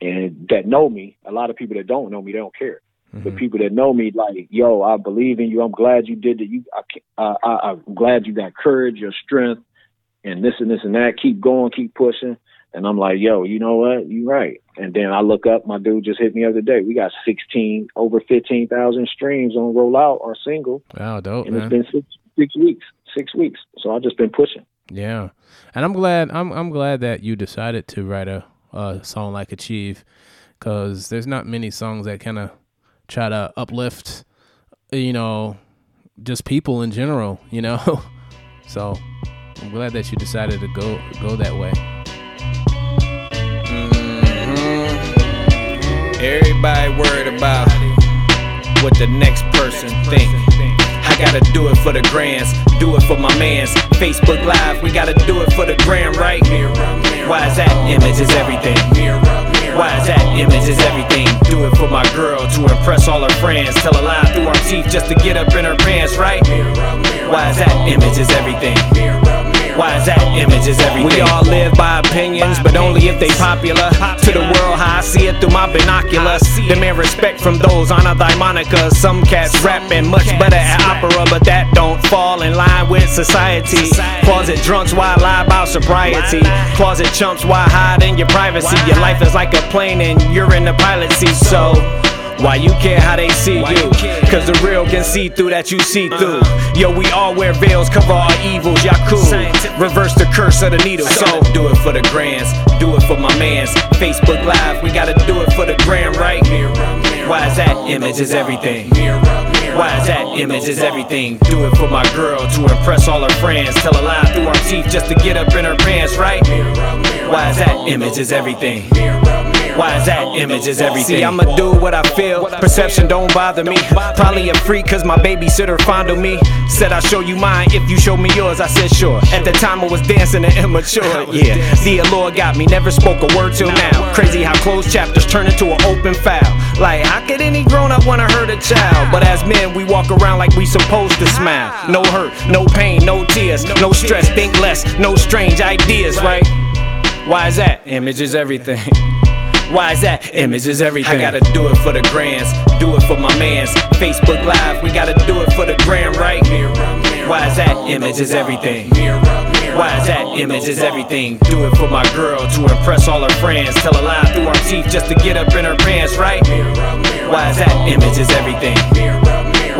and that know me. A lot of people that don't know me, they don't care. Mm-hmm. But people that know me, like, yo, I believe in you. I'm glad you did it. You, I, I, I'm glad you got courage, your strength, and this and this and that. Keep going, keep pushing. And I'm like, yo, you know what? You right. And then I look up, my dude just hit me the other day. We got 16, over 15,000 streams on Roll Out, our single. Wow, dope, and man. it's been six, six weeks, six weeks. So I've just been pushing. Yeah. And I'm glad, I'm, I'm glad that you decided to write a, a song like Achieve because there's not many songs that kind of try to uplift, you know, just people in general, <laughs> you know? so I'm glad that you decided to go, go that way. Mm-hmm. Everybody worried about what the next person think. I gotta do it for the grands, do it for my mans. Facebook Live, we gotta do it for the gram, right? Why is that? Image is everything. Why is that? Image is everything. Do it for my girl to impress all her friends. Tell a lie through our teeth just to get up in her pants, right? Why is that? Image is everything. Why is that image is everything? We all live by opinions, but only if they popular. To the world, how I see it through my binoculars. Demand respect from those honor thy monikers. Some cats rapping much better at opera, but that don't fall in line with society. Closet drunks, why lie about sobriety? Closet chumps, why hide in your privacy? Your life is like a plane and you're in the pilot seat, so. Why you care how they see you? Cause the real can see through that you see through. Yo, we all wear veils, cover our evils, y'all cool. Reverse the curse of the needle. So do it for the grands, do it for my mans. Facebook Live, we gotta do it for the gram, right? Why is that? Image is everything. Why is that? Image is everything. Do it for my girl to impress all her friends. Tell a lie through our teeth just to get up in her pants, right? Why is that? Image is everything. Why is that? Image is everything. See, I'ma do what I feel. Perception don't bother me. Probably a freak cause my babysitter fondled me. Said I'll show you mine if you show me yours. I said sure. At the time I was dancing and immature. <laughs> Yeah. The allure got me. Never spoke a word till now. Crazy how closed chapters turn into an open file. Like, how could any grown up wanna hurt a child? But as men, we walk around like we supposed to smile. No hurt, no pain, no tears, no stress, think less, no strange ideas, right? Why is that? Image is everything. <laughs> Why is that? Image is everything. I gotta do it for the grands, do it for my mans. Facebook Live, we gotta do it for the gram, right? Why is that? Image is everything. Why is that? Image is everything. Do it for my girl to impress all her friends. Tell a lie through our teeth just to get up in her pants, right? Why is that? Image is everything.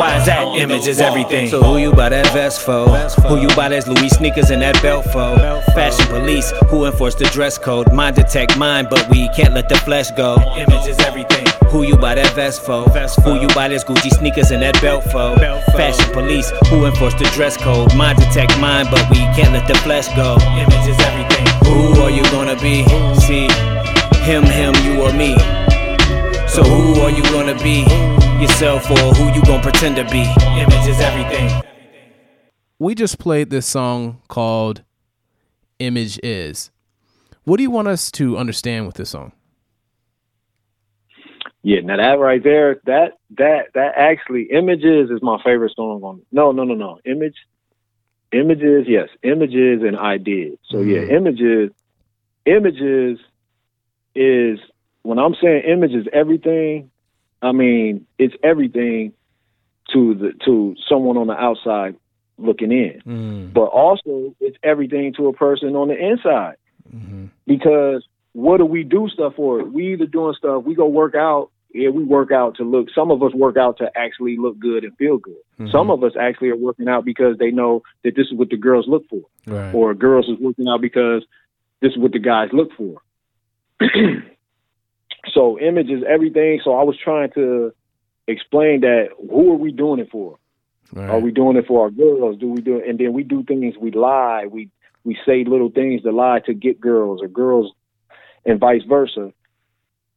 Why is that? Image is everything. So who you buy that vest for? Who you buy those Louis sneakers and that belt for? Fashion police, who enforce the dress code? Mind detect mind, but we can't let the flesh go. Image is everything. Who you buy that vest for? Who you buy those Gucci sneakers and that belt for? Fashion police, who enforce the dress code? Mind detect mind, but we can't let the flesh go. Image is everything. Who are you gonna be? See, him, him, you or me. So who are you gonna be? Yourself or who you gonna pretend to be? Image is everything. We just played this song called Image Is. What do you want us to understand with this song? Yeah, now that right there, that that that actually images is my favorite song on. No, no, no, no. Image, images, yes, images and ideas. So mm. yeah, images, images is when I'm saying images, everything. I mean it's everything to the to someone on the outside looking in, mm. but also it's everything to a person on the inside mm-hmm. because what do we do stuff for? We either doing stuff, we go work out. Yeah, we work out to look. Some of us work out to actually look good and feel good. Mm-hmm. Some of us actually are working out because they know that this is what the girls look for, right. or girls is working out because this is what the guys look for. <clears throat> so image is everything. So I was trying to explain that who are we doing it for? Right. Are we doing it for our girls? Do we do it? And then we do things. We lie. We we say little things to lie to get girls, or girls, and vice versa.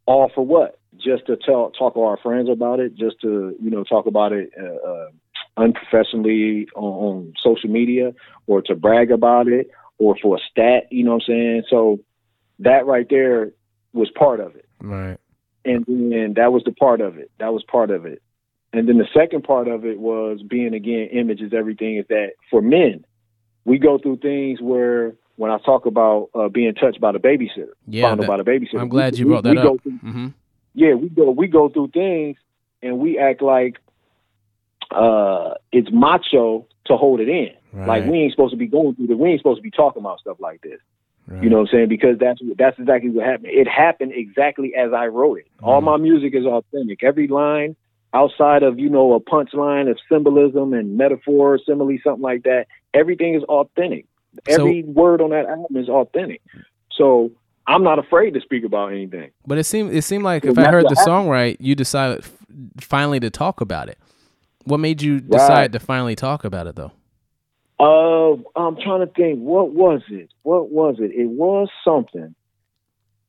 All for what? Just to tell, talk to our friends about it. Just to you know talk about it uh, uh, unprofessionally on, on social media, or to brag about it, or for a stat. You know what I'm saying? So that right there was part of it. Right. and then that was the part of it. That was part of it. And then the second part of it was being again, image is everything. Is that for men, we go through things where when I talk about uh, being touched by the babysitter, Yeah, fondled that- by the babysitter. I'm glad we- you we- brought we that go up. through- hmm yeah, we go we go through things and we act like uh it's macho to hold it in. Like we ain't supposed to be going through the we ain't supposed to be talking about stuff like this. Right. You know what I'm saying? Because that's that's exactly what happened. It happened exactly as I wrote it. All Mhm. my music is authentic. Every line outside of, you know, a punchline of symbolism and metaphor, simile, something like that, everything is authentic. So- Every word on that album is authentic. So I'm not afraid to speak about anything. But it seemed it seemed like if I heard the song right, you decided f- finally to talk about it. What made you decide to finally talk about it though? Uh, I'm trying to think. What was it? What was it? It was something,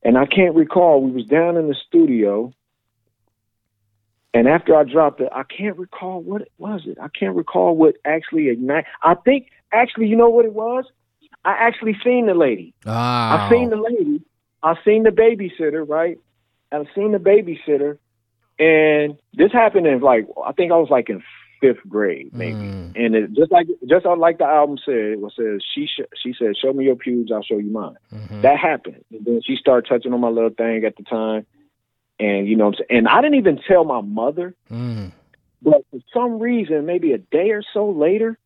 and I can't recall. We was down in the studio, and after I dropped it, I can't recall what it was. It I can't recall what actually ignite. I think actually, you know what it was. I actually seen the lady. Ah, I seen the lady. I seen the babysitter, right? I seen the babysitter, and this happened in like I think I was like in fifth grade, maybe. Mm. And it, just like just like the album said, it was says she sh- she said, "Show me your pubes, I'll show you mine." Mhm. That happened, and then she started touching on my little thing at the time, and you know, what I'm saying, and I didn't even tell my mother, Mm. but for some reason, maybe a day or so later,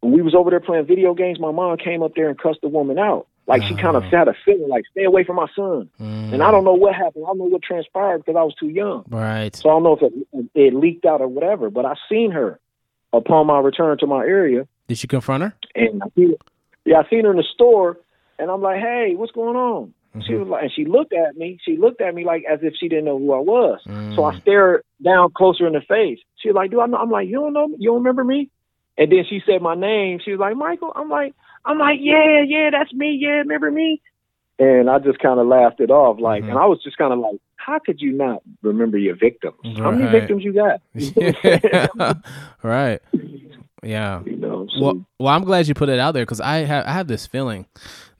when we was over there playing video games, my mom came up there and cussed the woman out. Like she kind of Oh. had a feeling like, "Stay away from my son." Mm. And I don't know what happened. I don't know what transpired because I was too young. Right. So I don't know if it, it leaked out or whatever. But I seen her upon my return to my area, Did you confront her? and I seen, yeah, I seen her in the store, and I'm like, "Hey, what's going on?" She Mhm. was like, and she looked at me. She looked at me like as if she didn't know who I was. So I Mm. stared down closer in the face. She was like, "Do I know?" I'm like, "You don't know? Me? You don't remember me?" And then she said my name. She was like, "Michael." I'm like, "I'm like, yeah, yeah, that's me. Yeah, remember me?" And I just kind of laughed it off, like, Mhm. and I was just kind of like, "How could you not remember your victims? How many victims you got?" <laughs> <laughs> right. Yeah. you know. So, Well, well, I'm glad you put it out there because I have I have this feeling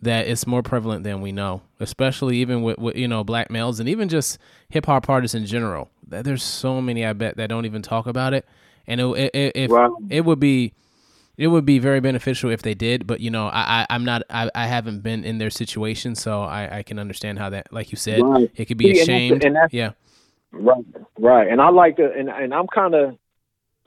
that it's more prevalent than we know, especially even with, with you know black males and even just hip hop artists in general. That There's so many I bet that don't even talk about it, and it it, it, if, Wow. it would be it would be very beneficial if they did. But you know, I, I I'm not I, I haven't been in their situation, so I, I can understand how that, like you said, Right. it could be See, and that's- ashamed. and that's- yeah. Right, right. And I like to, and and I'm kind of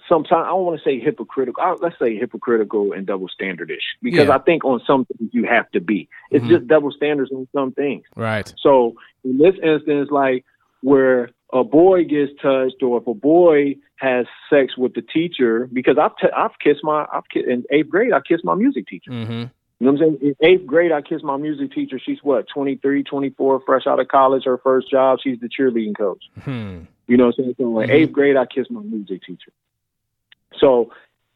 sometimes I don't want to say hypocritical. I, let's say hypocritical and double standardish because Yeah. I think on some things you have to be. It's Mhm. just double standards on some things. Right. So in this instance, like where a boy gets touched, or if a boy has sex with the teacher, because I've t- I've kissed my I've ki- in eighth grade I kissed my music teacher. Mm-hmm. You know what I'm saying? In eighth grade, I kissed my music teacher. She's what, 23, 24, fresh out of college, her first job. She's the cheerleading coach. Hmm. You know what I'm saying? So in Mhm. eighth grade, I kissed my music teacher. So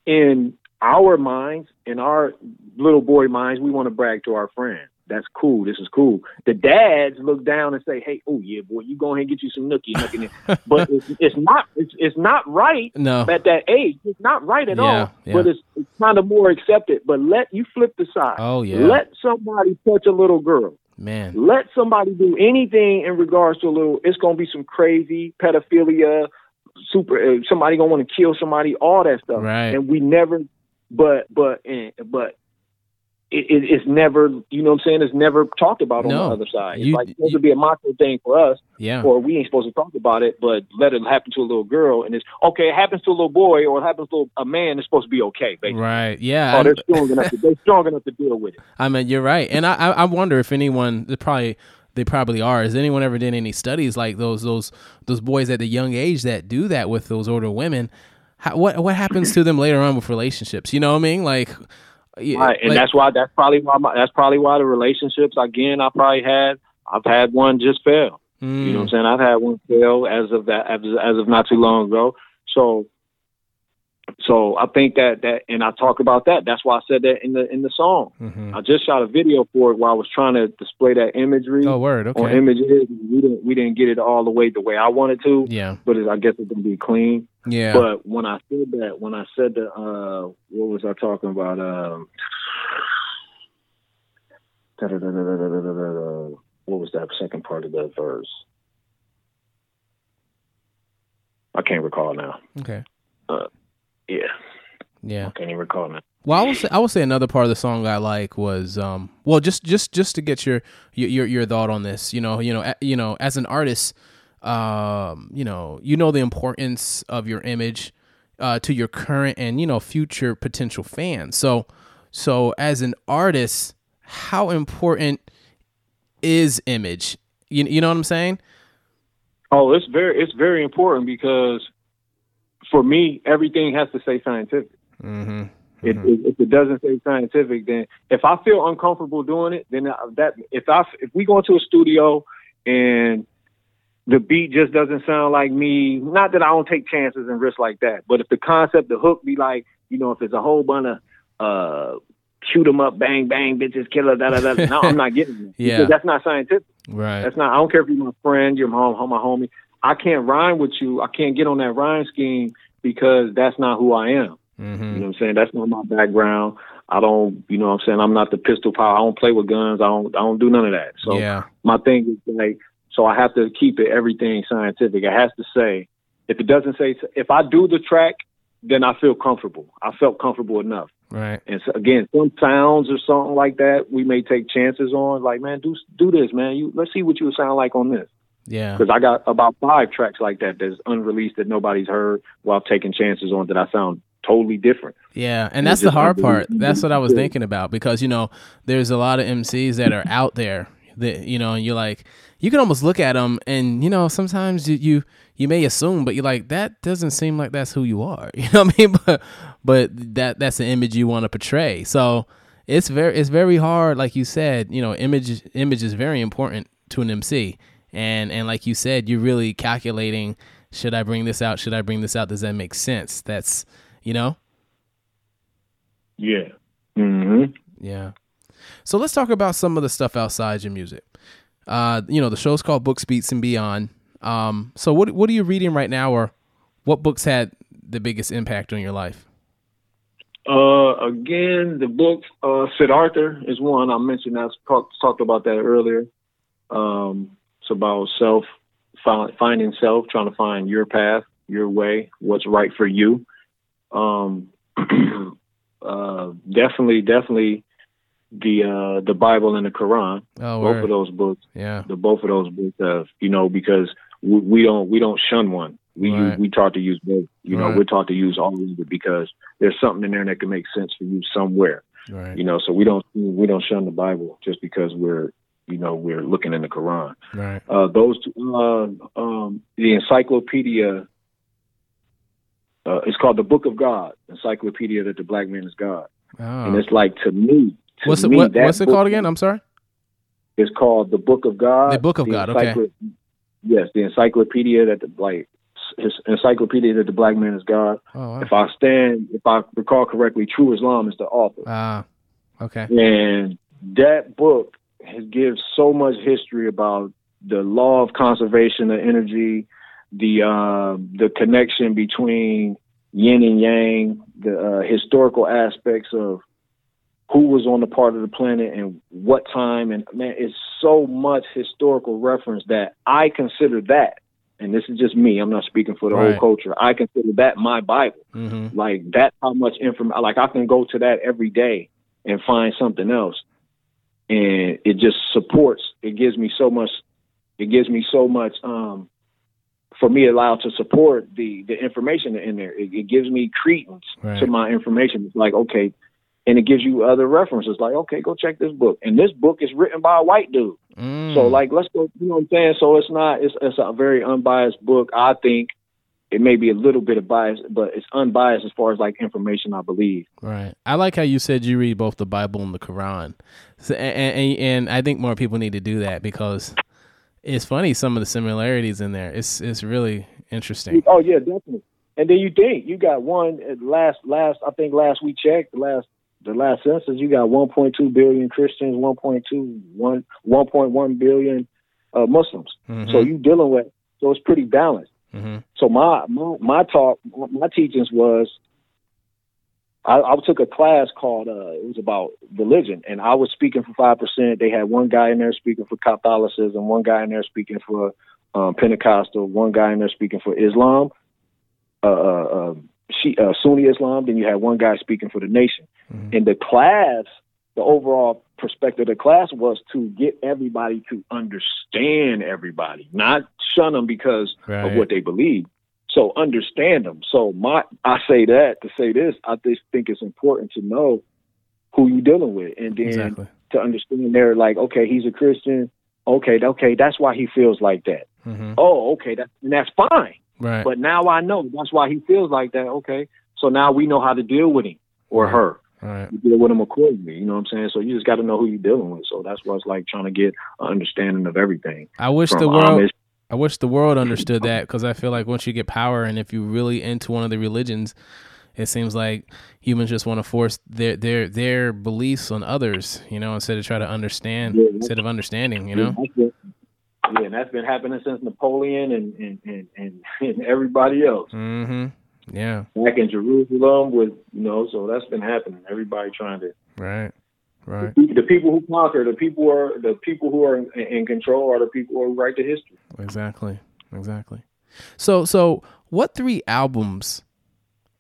in our minds, in our little boy minds, we want to brag to our friends. That's cool. This is cool. The dads look down and say, "Hey, oh yeah, boy, you go ahead and get you some nookie, nookie." <laughs> but it's, it's not. It's, it's not right No. at that age. It's not right at Yeah, all. yeah. But it's, it's kind of more accepted. But let you flip the side. Oh yeah. Let somebody touch a little girl. Man. Let somebody do anything in regards to a little. It's gonna be some crazy pedophilia, super. Uh, somebody gonna want to kill somebody, all that stuff. Right. And we never, but but and, but. It, it, it's never, you know what I'm saying? It's never talked about on the other side. It's You- like supposed to be a macho thing for us, Yeah. or we ain't supposed to talk about it, but let it happen to a little girl, and it's okay. It happens to a little boy, or it happens to a man. It's supposed to be okay, basically. Right. Yeah. Oh, they're strong enough. To, they're strong enough to deal with it. <laughs> I mean, you're right, and I I I wonder if anyone they probably they probably are. Has anyone ever done any studies like those those those boys at the young age that do that with those older women? How, what what happens to them later on with relationships? You know what I mean? Like, yeah, Right, and like- that's why that's probably why my, that's probably why the relationships again I probably had I've had one just fail. You mm, know what I'm saying? I've had one fail as of that as, as of not too long ago. So so I think that that and I talk about that. That's why I said that in the in the song. mhm. I just shot a video for it while I was trying to display that imagery Oh, word. on Okay. images. We didn't we didn't get it all the way the way I wanted to, Yeah. but it, I guess it's gonna be clean. Yeah. But when I said that, when I said that, uh, what was I talking about? Um, what was that second part of that verse? I can't recall now. Okay. Yeah, Yeah. I can't even recall now. Well, I would say I would say another part of the song I like was um well just just just to get your your your, thought on this. You know, you know, you know, as an artist, um, you know, you know the importance of your image uh to your current and you know future potential fans. So so as an artist, how important is image? You you know what I'm saying? Oh, it's very it's very important because for me, everything has to say scientific. Mm-hmm. If, if, if it doesn't say scientific, then if I feel uncomfortable doing it, then that if I if we go into a studio and the beat just doesn't sound like me, not that I don't take chances and risks like that, but if the concept, the hook be like, you know, if it's a whole bunch of uh shoot 'em up, bang bang, bitches, killer, da da da, no, I'm not getting it. <laughs> Yeah. Because that's not scientific. Right. That's not. I don't care if you're my friend, you're my home, my homie. I can't rhyme with you. I can't get on that rhyme scheme because that's not who I am. Mm-hmm. You know what I'm saying? That's not my background. I don't. You know what I'm saying? I'm not the pistol power. I don't play with guns. I don't. I don't do none of that. So yeah. my thing is like. So I have to keep it everything scientific. It has to say. If it doesn't say, if I do the track, then I feel comfortable. I felt comfortable enough. Right. And so, again, some sounds or something like that, we may take chances on. Like, man, do do this, man. You let's see what you sound like on this. Yeah. Because I got about five tracks like that that's unreleased that nobody's heard while taking chances on that I sound totally different. Yeah, and that's the hard part. That's what I was thinking about because you know there's a lot of MCs that are out there that you know and you're like you can almost look at them and you know sometimes you you, you may assume but you're like that doesn't seem like that's who you are. <laughs> You know what I mean? But but that that's the image you want to portray. So it's very it's very hard like you said, you know, image image is very important to an MC. And and like you said, you're really calculating should I bring this out? Should I bring this out? Does that make sense? That's you know? Yeah. hmm Yeah. So let's talk about some of the stuff outside your music. Uh, you know, the show's called Books, Beats, and Beyond. Um, so what what are you reading right now, or what books had the biggest impact on your life? Uh, again, the book uh, Siddhartha is one I mentioned. I talked talked about that earlier. Um, it's about self fi- finding self, trying to find your path, your way, what's right for you. Um, <clears throat> uh, definitely, definitely the uh, the Bible and the Quran. Oh, both word. of those books. yeah, the both of those books have you know because we, we don't we don't shun one we Right. use, we taught to use both you know Right. we're taught to use all of it because there's something in there that can make sense for you somewhere right, you know so we don't we don't shun the bible just because we're you know we're looking in the quran right, uh those two, uh um the encyclopedia uh, it's called the Book of God, Encyclopedia that the Black Man is God, oh. and it's like to me. To What's it? What, what's it called again? I'm sorry. It's called the Book of God. The Book of God, okay. Yes, the encyclopedia that the like his encyclopedia that the black man is God. Oh, wow. If I stand, if I recall correctly, True Islam is the author, ah, okay, and that book has gives so much history about the law of conservation of energy, the uh, the connection between yin and yang, the uh, historical aspects of who was on the part of the planet and what time. And man it's so much historical reference that i consider that and this is just me i'm not speaking for the Right. whole culture i consider that my bible. Hmm like that's how much information like i can go to that every day and find something else and it just supports it gives me so much it gives me so much um for me allowed to support the the information in there. It, it gives me credence Right. to my information. It's like okay and it gives you other references like okay go check this book. And this book is written by a white dude. Mm. so like let's go you know what i'm saying? So it's not it's, it's a very unbiased book i think it may be a little bit of bias but it's unbiased as far as like information i believe Right. I like how you said you read both the Bible and the Quran, so, and, and and I think more people need to do that because it's funny some of the similarities in there. It's it's really interesting. oh yeah definitely and then you think you got one last last i think last we checked the last the last census you got 1.2 billion christians 1.2 1 1.1 billion uh, muslims Mhm. so you dealing with so it's pretty balanced Mhm. So my my, my talk, my teachings was, I, I took a class called uh, it was about religion, and I was speaking for five percent. They had one guy in there speaking for Catholicism, one guy in there speaking for um, Pentecostal, one guy in there speaking for Islam, uh, uh, um, she, uh, Sunni Islam, then you had one guy speaking for the nation. Mhm. And the class, the overall perspective of the class was to get everybody to understand everybody, not shun them because Right. of what they believe. So understand them. So my, I say that to say this. I just think it's important to know who you're dealing with, and then Exactly. to understand they're like, okay, he's a Christian. Okay, okay, that's why he feels like that. hmm Oh, okay, that, and that's fine. Right. But now I know that's why he feels like that. Okay, so now we know how to deal with him or her. Right. You deal with them accordingly. You know what I'm saying? So you just got to know who you're dealing with. So that's why it's like trying to get an understanding of everything. I wish the world. Amish- I wish the world understood that because I feel like once you get power and if you're really into one of the religions, it seems like humans just want to force their their their beliefs on others, you know, instead of try to understand Yeah. instead of understanding, you know. Yeah, and that's been happening since Napoleon and and and, and, <laughs> and everybody else Mm-hmm. Yeah. back in Jerusalem with you know. So that's been happening. Everybody trying to Right. Right. the people who conquer, the people who are the people who are in, in control are the people who write the history. Exactly. Exactly. So so what three albums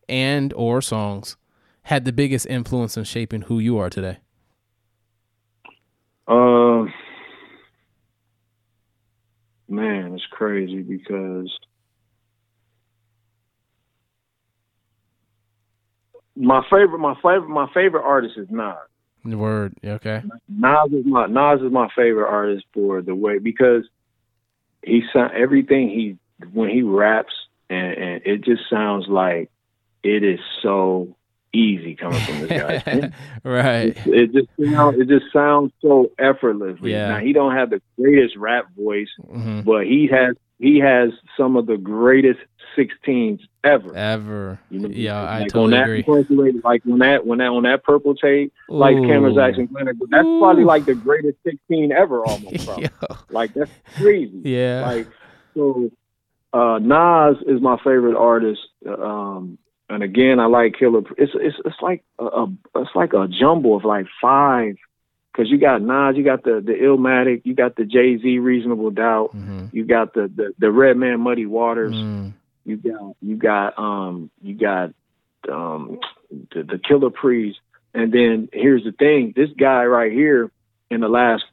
and or songs had the biggest influence in shaping who you are today? Um, man, it's crazy because my favorite, my favorite, my favorite artist is Nas. The word. Okay. Nas is my Nas is my favorite artist for the way because he sound everything he when he raps and, and it just sounds like it is so easy coming from this guy. <laughs> right. It just sounds it just sounds so effortlessly. Yeah. Now he don't have the greatest rap voice, hmm but he has he has some of the greatest sixteens ever. Ever. You know, yeah, I like totally on that agree. incarcerated- Like when that when that on that purple tape, like Cameron Ooh. Jackson Glenn, that's Ooh. probably like the greatest sixteen ever almost. <laughs> Like that's crazy. Yeah. Like so, uh, Nas is my favorite artist. Um, and again, I like Killah. It's it's it's like a, a it's like a jumble of like five, because you got Nas, you got the the Illmatic, you got the Jay Z Reasonable Doubt, hmm you got the the the Redman Muddy Waters, Mm. you got you got um you got um the, the Killah Priest, and then here's the thing: this guy right here in the last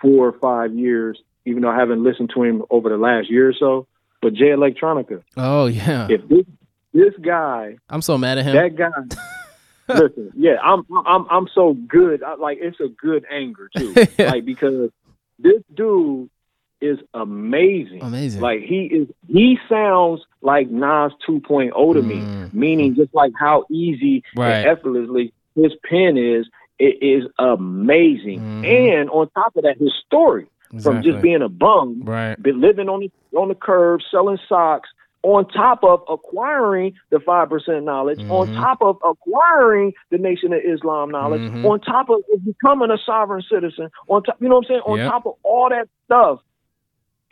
four or five years, even though I haven't listened to him over the last year or so, but Jay Electronica. Oh yeah. If this this guy, I'm so mad at him. that guy, <laughs> listen, yeah, I'm I'm I'm so good. I, like it's a good anger too, <laughs> like because this dude is amazing. Amazing. Like he is, he sounds like Nas 2.0 to me, Mm. meaning just like how easy Right. and effortlessly his pen is. It is amazing, Mhm. and on top of that, his story from just being a bum, right. been living on the on the curb, selling socks. On top of acquiring the five percent knowledge, on Mhm. top of acquiring the Nation of Islam knowledge, Mhm. on top of becoming a sovereign citizen, on top, you know what I'm saying? On Yep. top of all that stuff,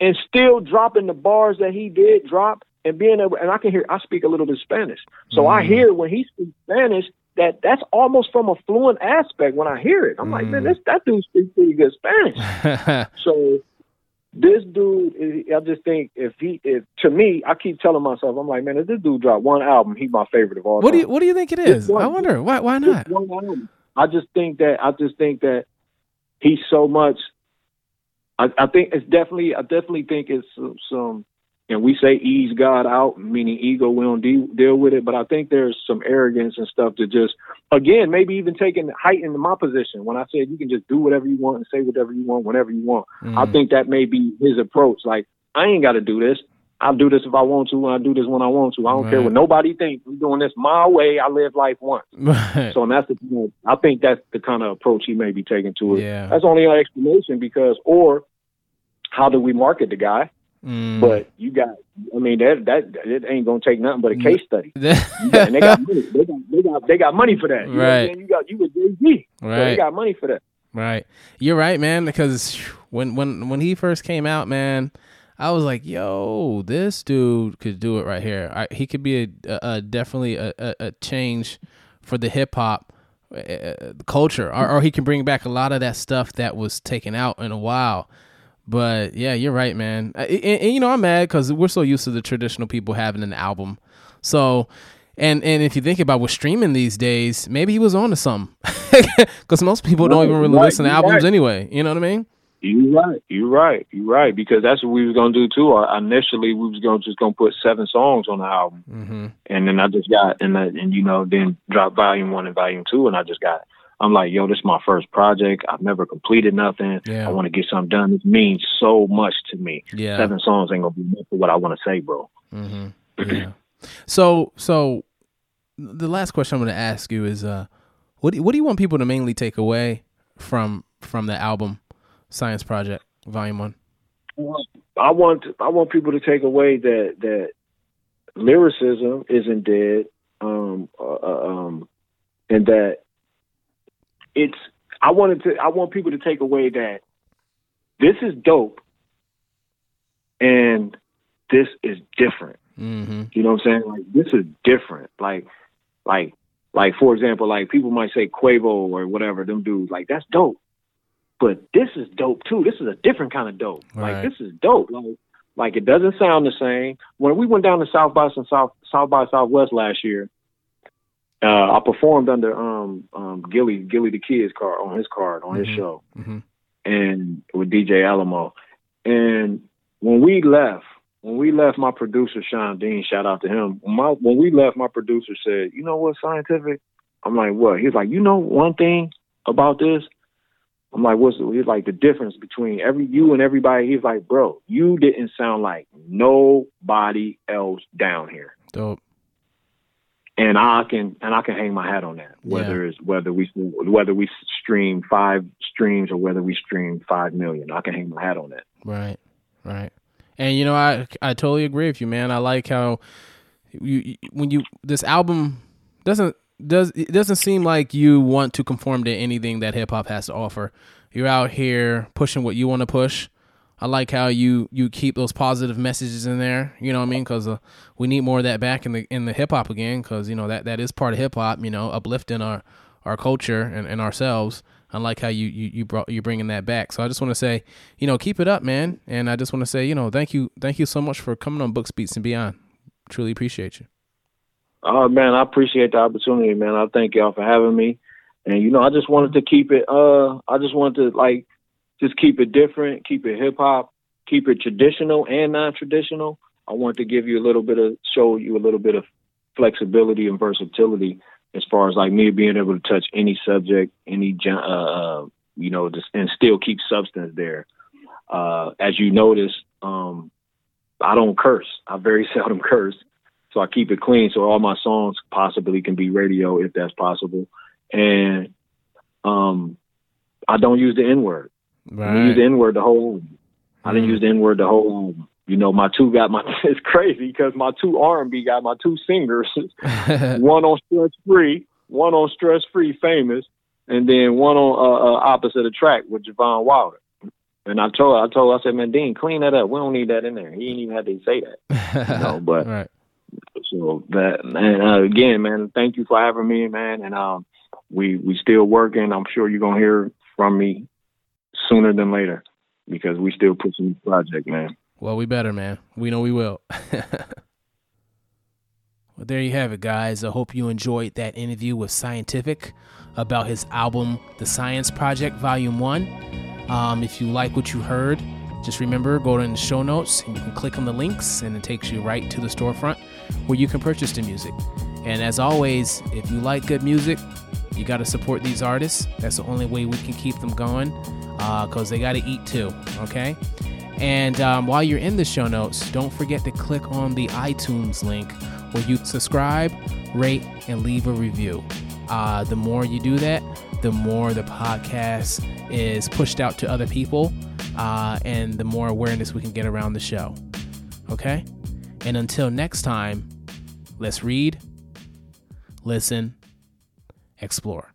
and still dropping the bars that he did drop, and being able, and I can hear, I speak a little bit of Spanish, so I Mm. hear when he speaks Spanish that that's almost from a fluent aspect. When I hear it, I'm like, man, Mm. this that dude speaks pretty good Spanish. <laughs> So this dude, eh, I just think if he, if to me, I keep telling myself, I'm like, man, if this dude drop one album, he's my favorite of all what do you What do you think it is? One. I wonder why. Why not? one album. I just think that I just think that he's so much. I, I think it's definitely. I definitely think it's some, some. And we say ease God out, meaning ego. We don't de- deal with it, but I think there's some arrogance and stuff to just, again, maybe even taking height into my position when I said you can just do whatever you want and say whatever you want whenever you want. I Mm. think that may be his approach. Like, I ain't got to do this. I'll do this if I want to, and I do this when I want to. I don't care what nobody thinks. I'm doing this my way. I live life once. <laughs> Right. So and that's the you know, I think that's the kind of approach he may be taking to it. Yeah. That's only an explanation because or how do we market the guy? Mm. But you got I mean that that it ain't gonna take nothing but a case <laughs> study. Got, and they got money. They got, they got they got money for that. You know what I'm Right. You got you with Jay Z. So Right. they got money for that. Right. You're right, man. Because when when when he first came out, man, I was like, "Yo, this dude could do it right here. I, he could be a, a, a definitely a, a, a change for the hip hop uh, culture, or, or he can bring back a lot of that stuff that was taken out in a while." But yeah, you're right, man. Uh, And, and, you know, I'm mad because we're so used to the traditional people having an album, So, and and if you think about with streaming these days, maybe he was on to something, <laughs> because most people don't Right, even really right, listen to albums right. anyway. You know what I mean? You're right. You're right. You're right. Because that's what we was gonna do too. Uh, initially, we was gonna just gonna put seven songs on the album, Mm-hmm. and then I just got and that, and you know then drop volume one and volume two, and I just got. I'm like, yo, this is my first project. I've never completed nothing. Yeah. I want to get something done. This means so much to me. Yeah. Seven songs ain't gonna be enough for what I want to say, bro. Mm-hmm. <clears throat> Yeah. so so the last question I'm going to ask you is, uh, what do, what do you want people to mainly take away from from the album Sceyence Project Volume One? I want I want people to take away that that lyricism isn't dead, um, uh, uh, um, and that it's. I wanted to. I want people to take away that this is dope, and this is different. Mm-hmm. You know what I'm saying? Like this is different. Like, like, like for example, like people might say Quavo or whatever, them dudes. Like that's dope, but this is dope too. This is a different kind of dope. Right. Like this is dope. Like, like it doesn't sound the same. When we went down to South by South South by Southwest last year, uh, I performed under um um Gilly Gilly the Kid's card on his card on his Mhm. show Mm-hmm. and with DJ Alamo. And when we left, when we left, my producer Sean Dean, shout out to him. When, my, when we left, my producer said, "You know what, Sceyentifik?" I'm like, "What?" He's like, "You know one thing about this." I'm like, "What's?" The, he's like, "The difference between every you and everybody." He's like, "Bro, you didn't sound like nobody else down here." Dope. And I can and I can hang my hat on that. Whether it's whether we whether we stream five streams or whether we stream five million, I can hang my hat on that. Right. Right. And you know, I I totally agree with you, man. I like how you you- when you this album doesn't does it doesn't seem like you want to conform to anything that hip hop has to offer. You're out here pushing what you want to push. I like how you you keep those positive messages in there. You know what I mean? Because uh, we need more of that back in the in the hip hop again. Because you know that that is part of hip hop. You know, uplifting our our culture and, and ourselves. I like how you you you brought you're bringing that back. So I just want to say, you know, keep it up, man. And I just want to say, you know, thank you thank you so much for coming on Books Beats and Beyond. Truly appreciate you. Oh man, I appreciate the opportunity, man. I thank y'all for having me. And you know, I just wanted to keep it uh I just wanted to like just keep it different, keep it hip hop, keep it traditional and non traditional. I want to give you a little bit of show you a little bit of flexibility and versatility as far as like me being able to touch any subject, any uh, uh you know, just and still keep substance there. Uh as you notice, um I don't curse. I very <laughs> seldom curse. So I keep it clean so all my songs possibly can be radio if that's possible. And um I don't use the N word. I didn't use the N word the whole album. I didn't Mm. use the N word the whole album. You know, my two got my <laughs> it's crazy because my two R and B got my two singers, <laughs> one on Stress Free, one on Stress Free Famous, and then one on uh, uh, opposite the track with Javon Wilder. And I told I told I said, man, Dean, clean that up. We don't need that in there. He didn't even have to say that. <laughs> know, but- right. So that and uh, again, man, thank you for having me, man. And um, we we still working. I'm sure you're gonna hear from me sooner than later because we still pushing the project, man. Well, we better, man. We know we will. <laughs> well, there you have it, guys. I hope you enjoyed that interview with Sceyentifik about his album, The Sceyence Project, Volume 1. Um, if you like what you heard, just remember go to the show notes and you can click on the links, and it takes you right to the storefront where you can purchase the music. And as always, if you like good music, you got to support these artists. That's the only way we can keep them going because they got to eat too, okay? And um, while you're in the show notes, don't forget to click on the iTunes link where you subscribe, rate, and leave a review. Uh, the more you do that, the more the podcast is pushed out to other people, uh, and the more awareness we can get around the show. Okay? And until next time, let's read, listen, explore.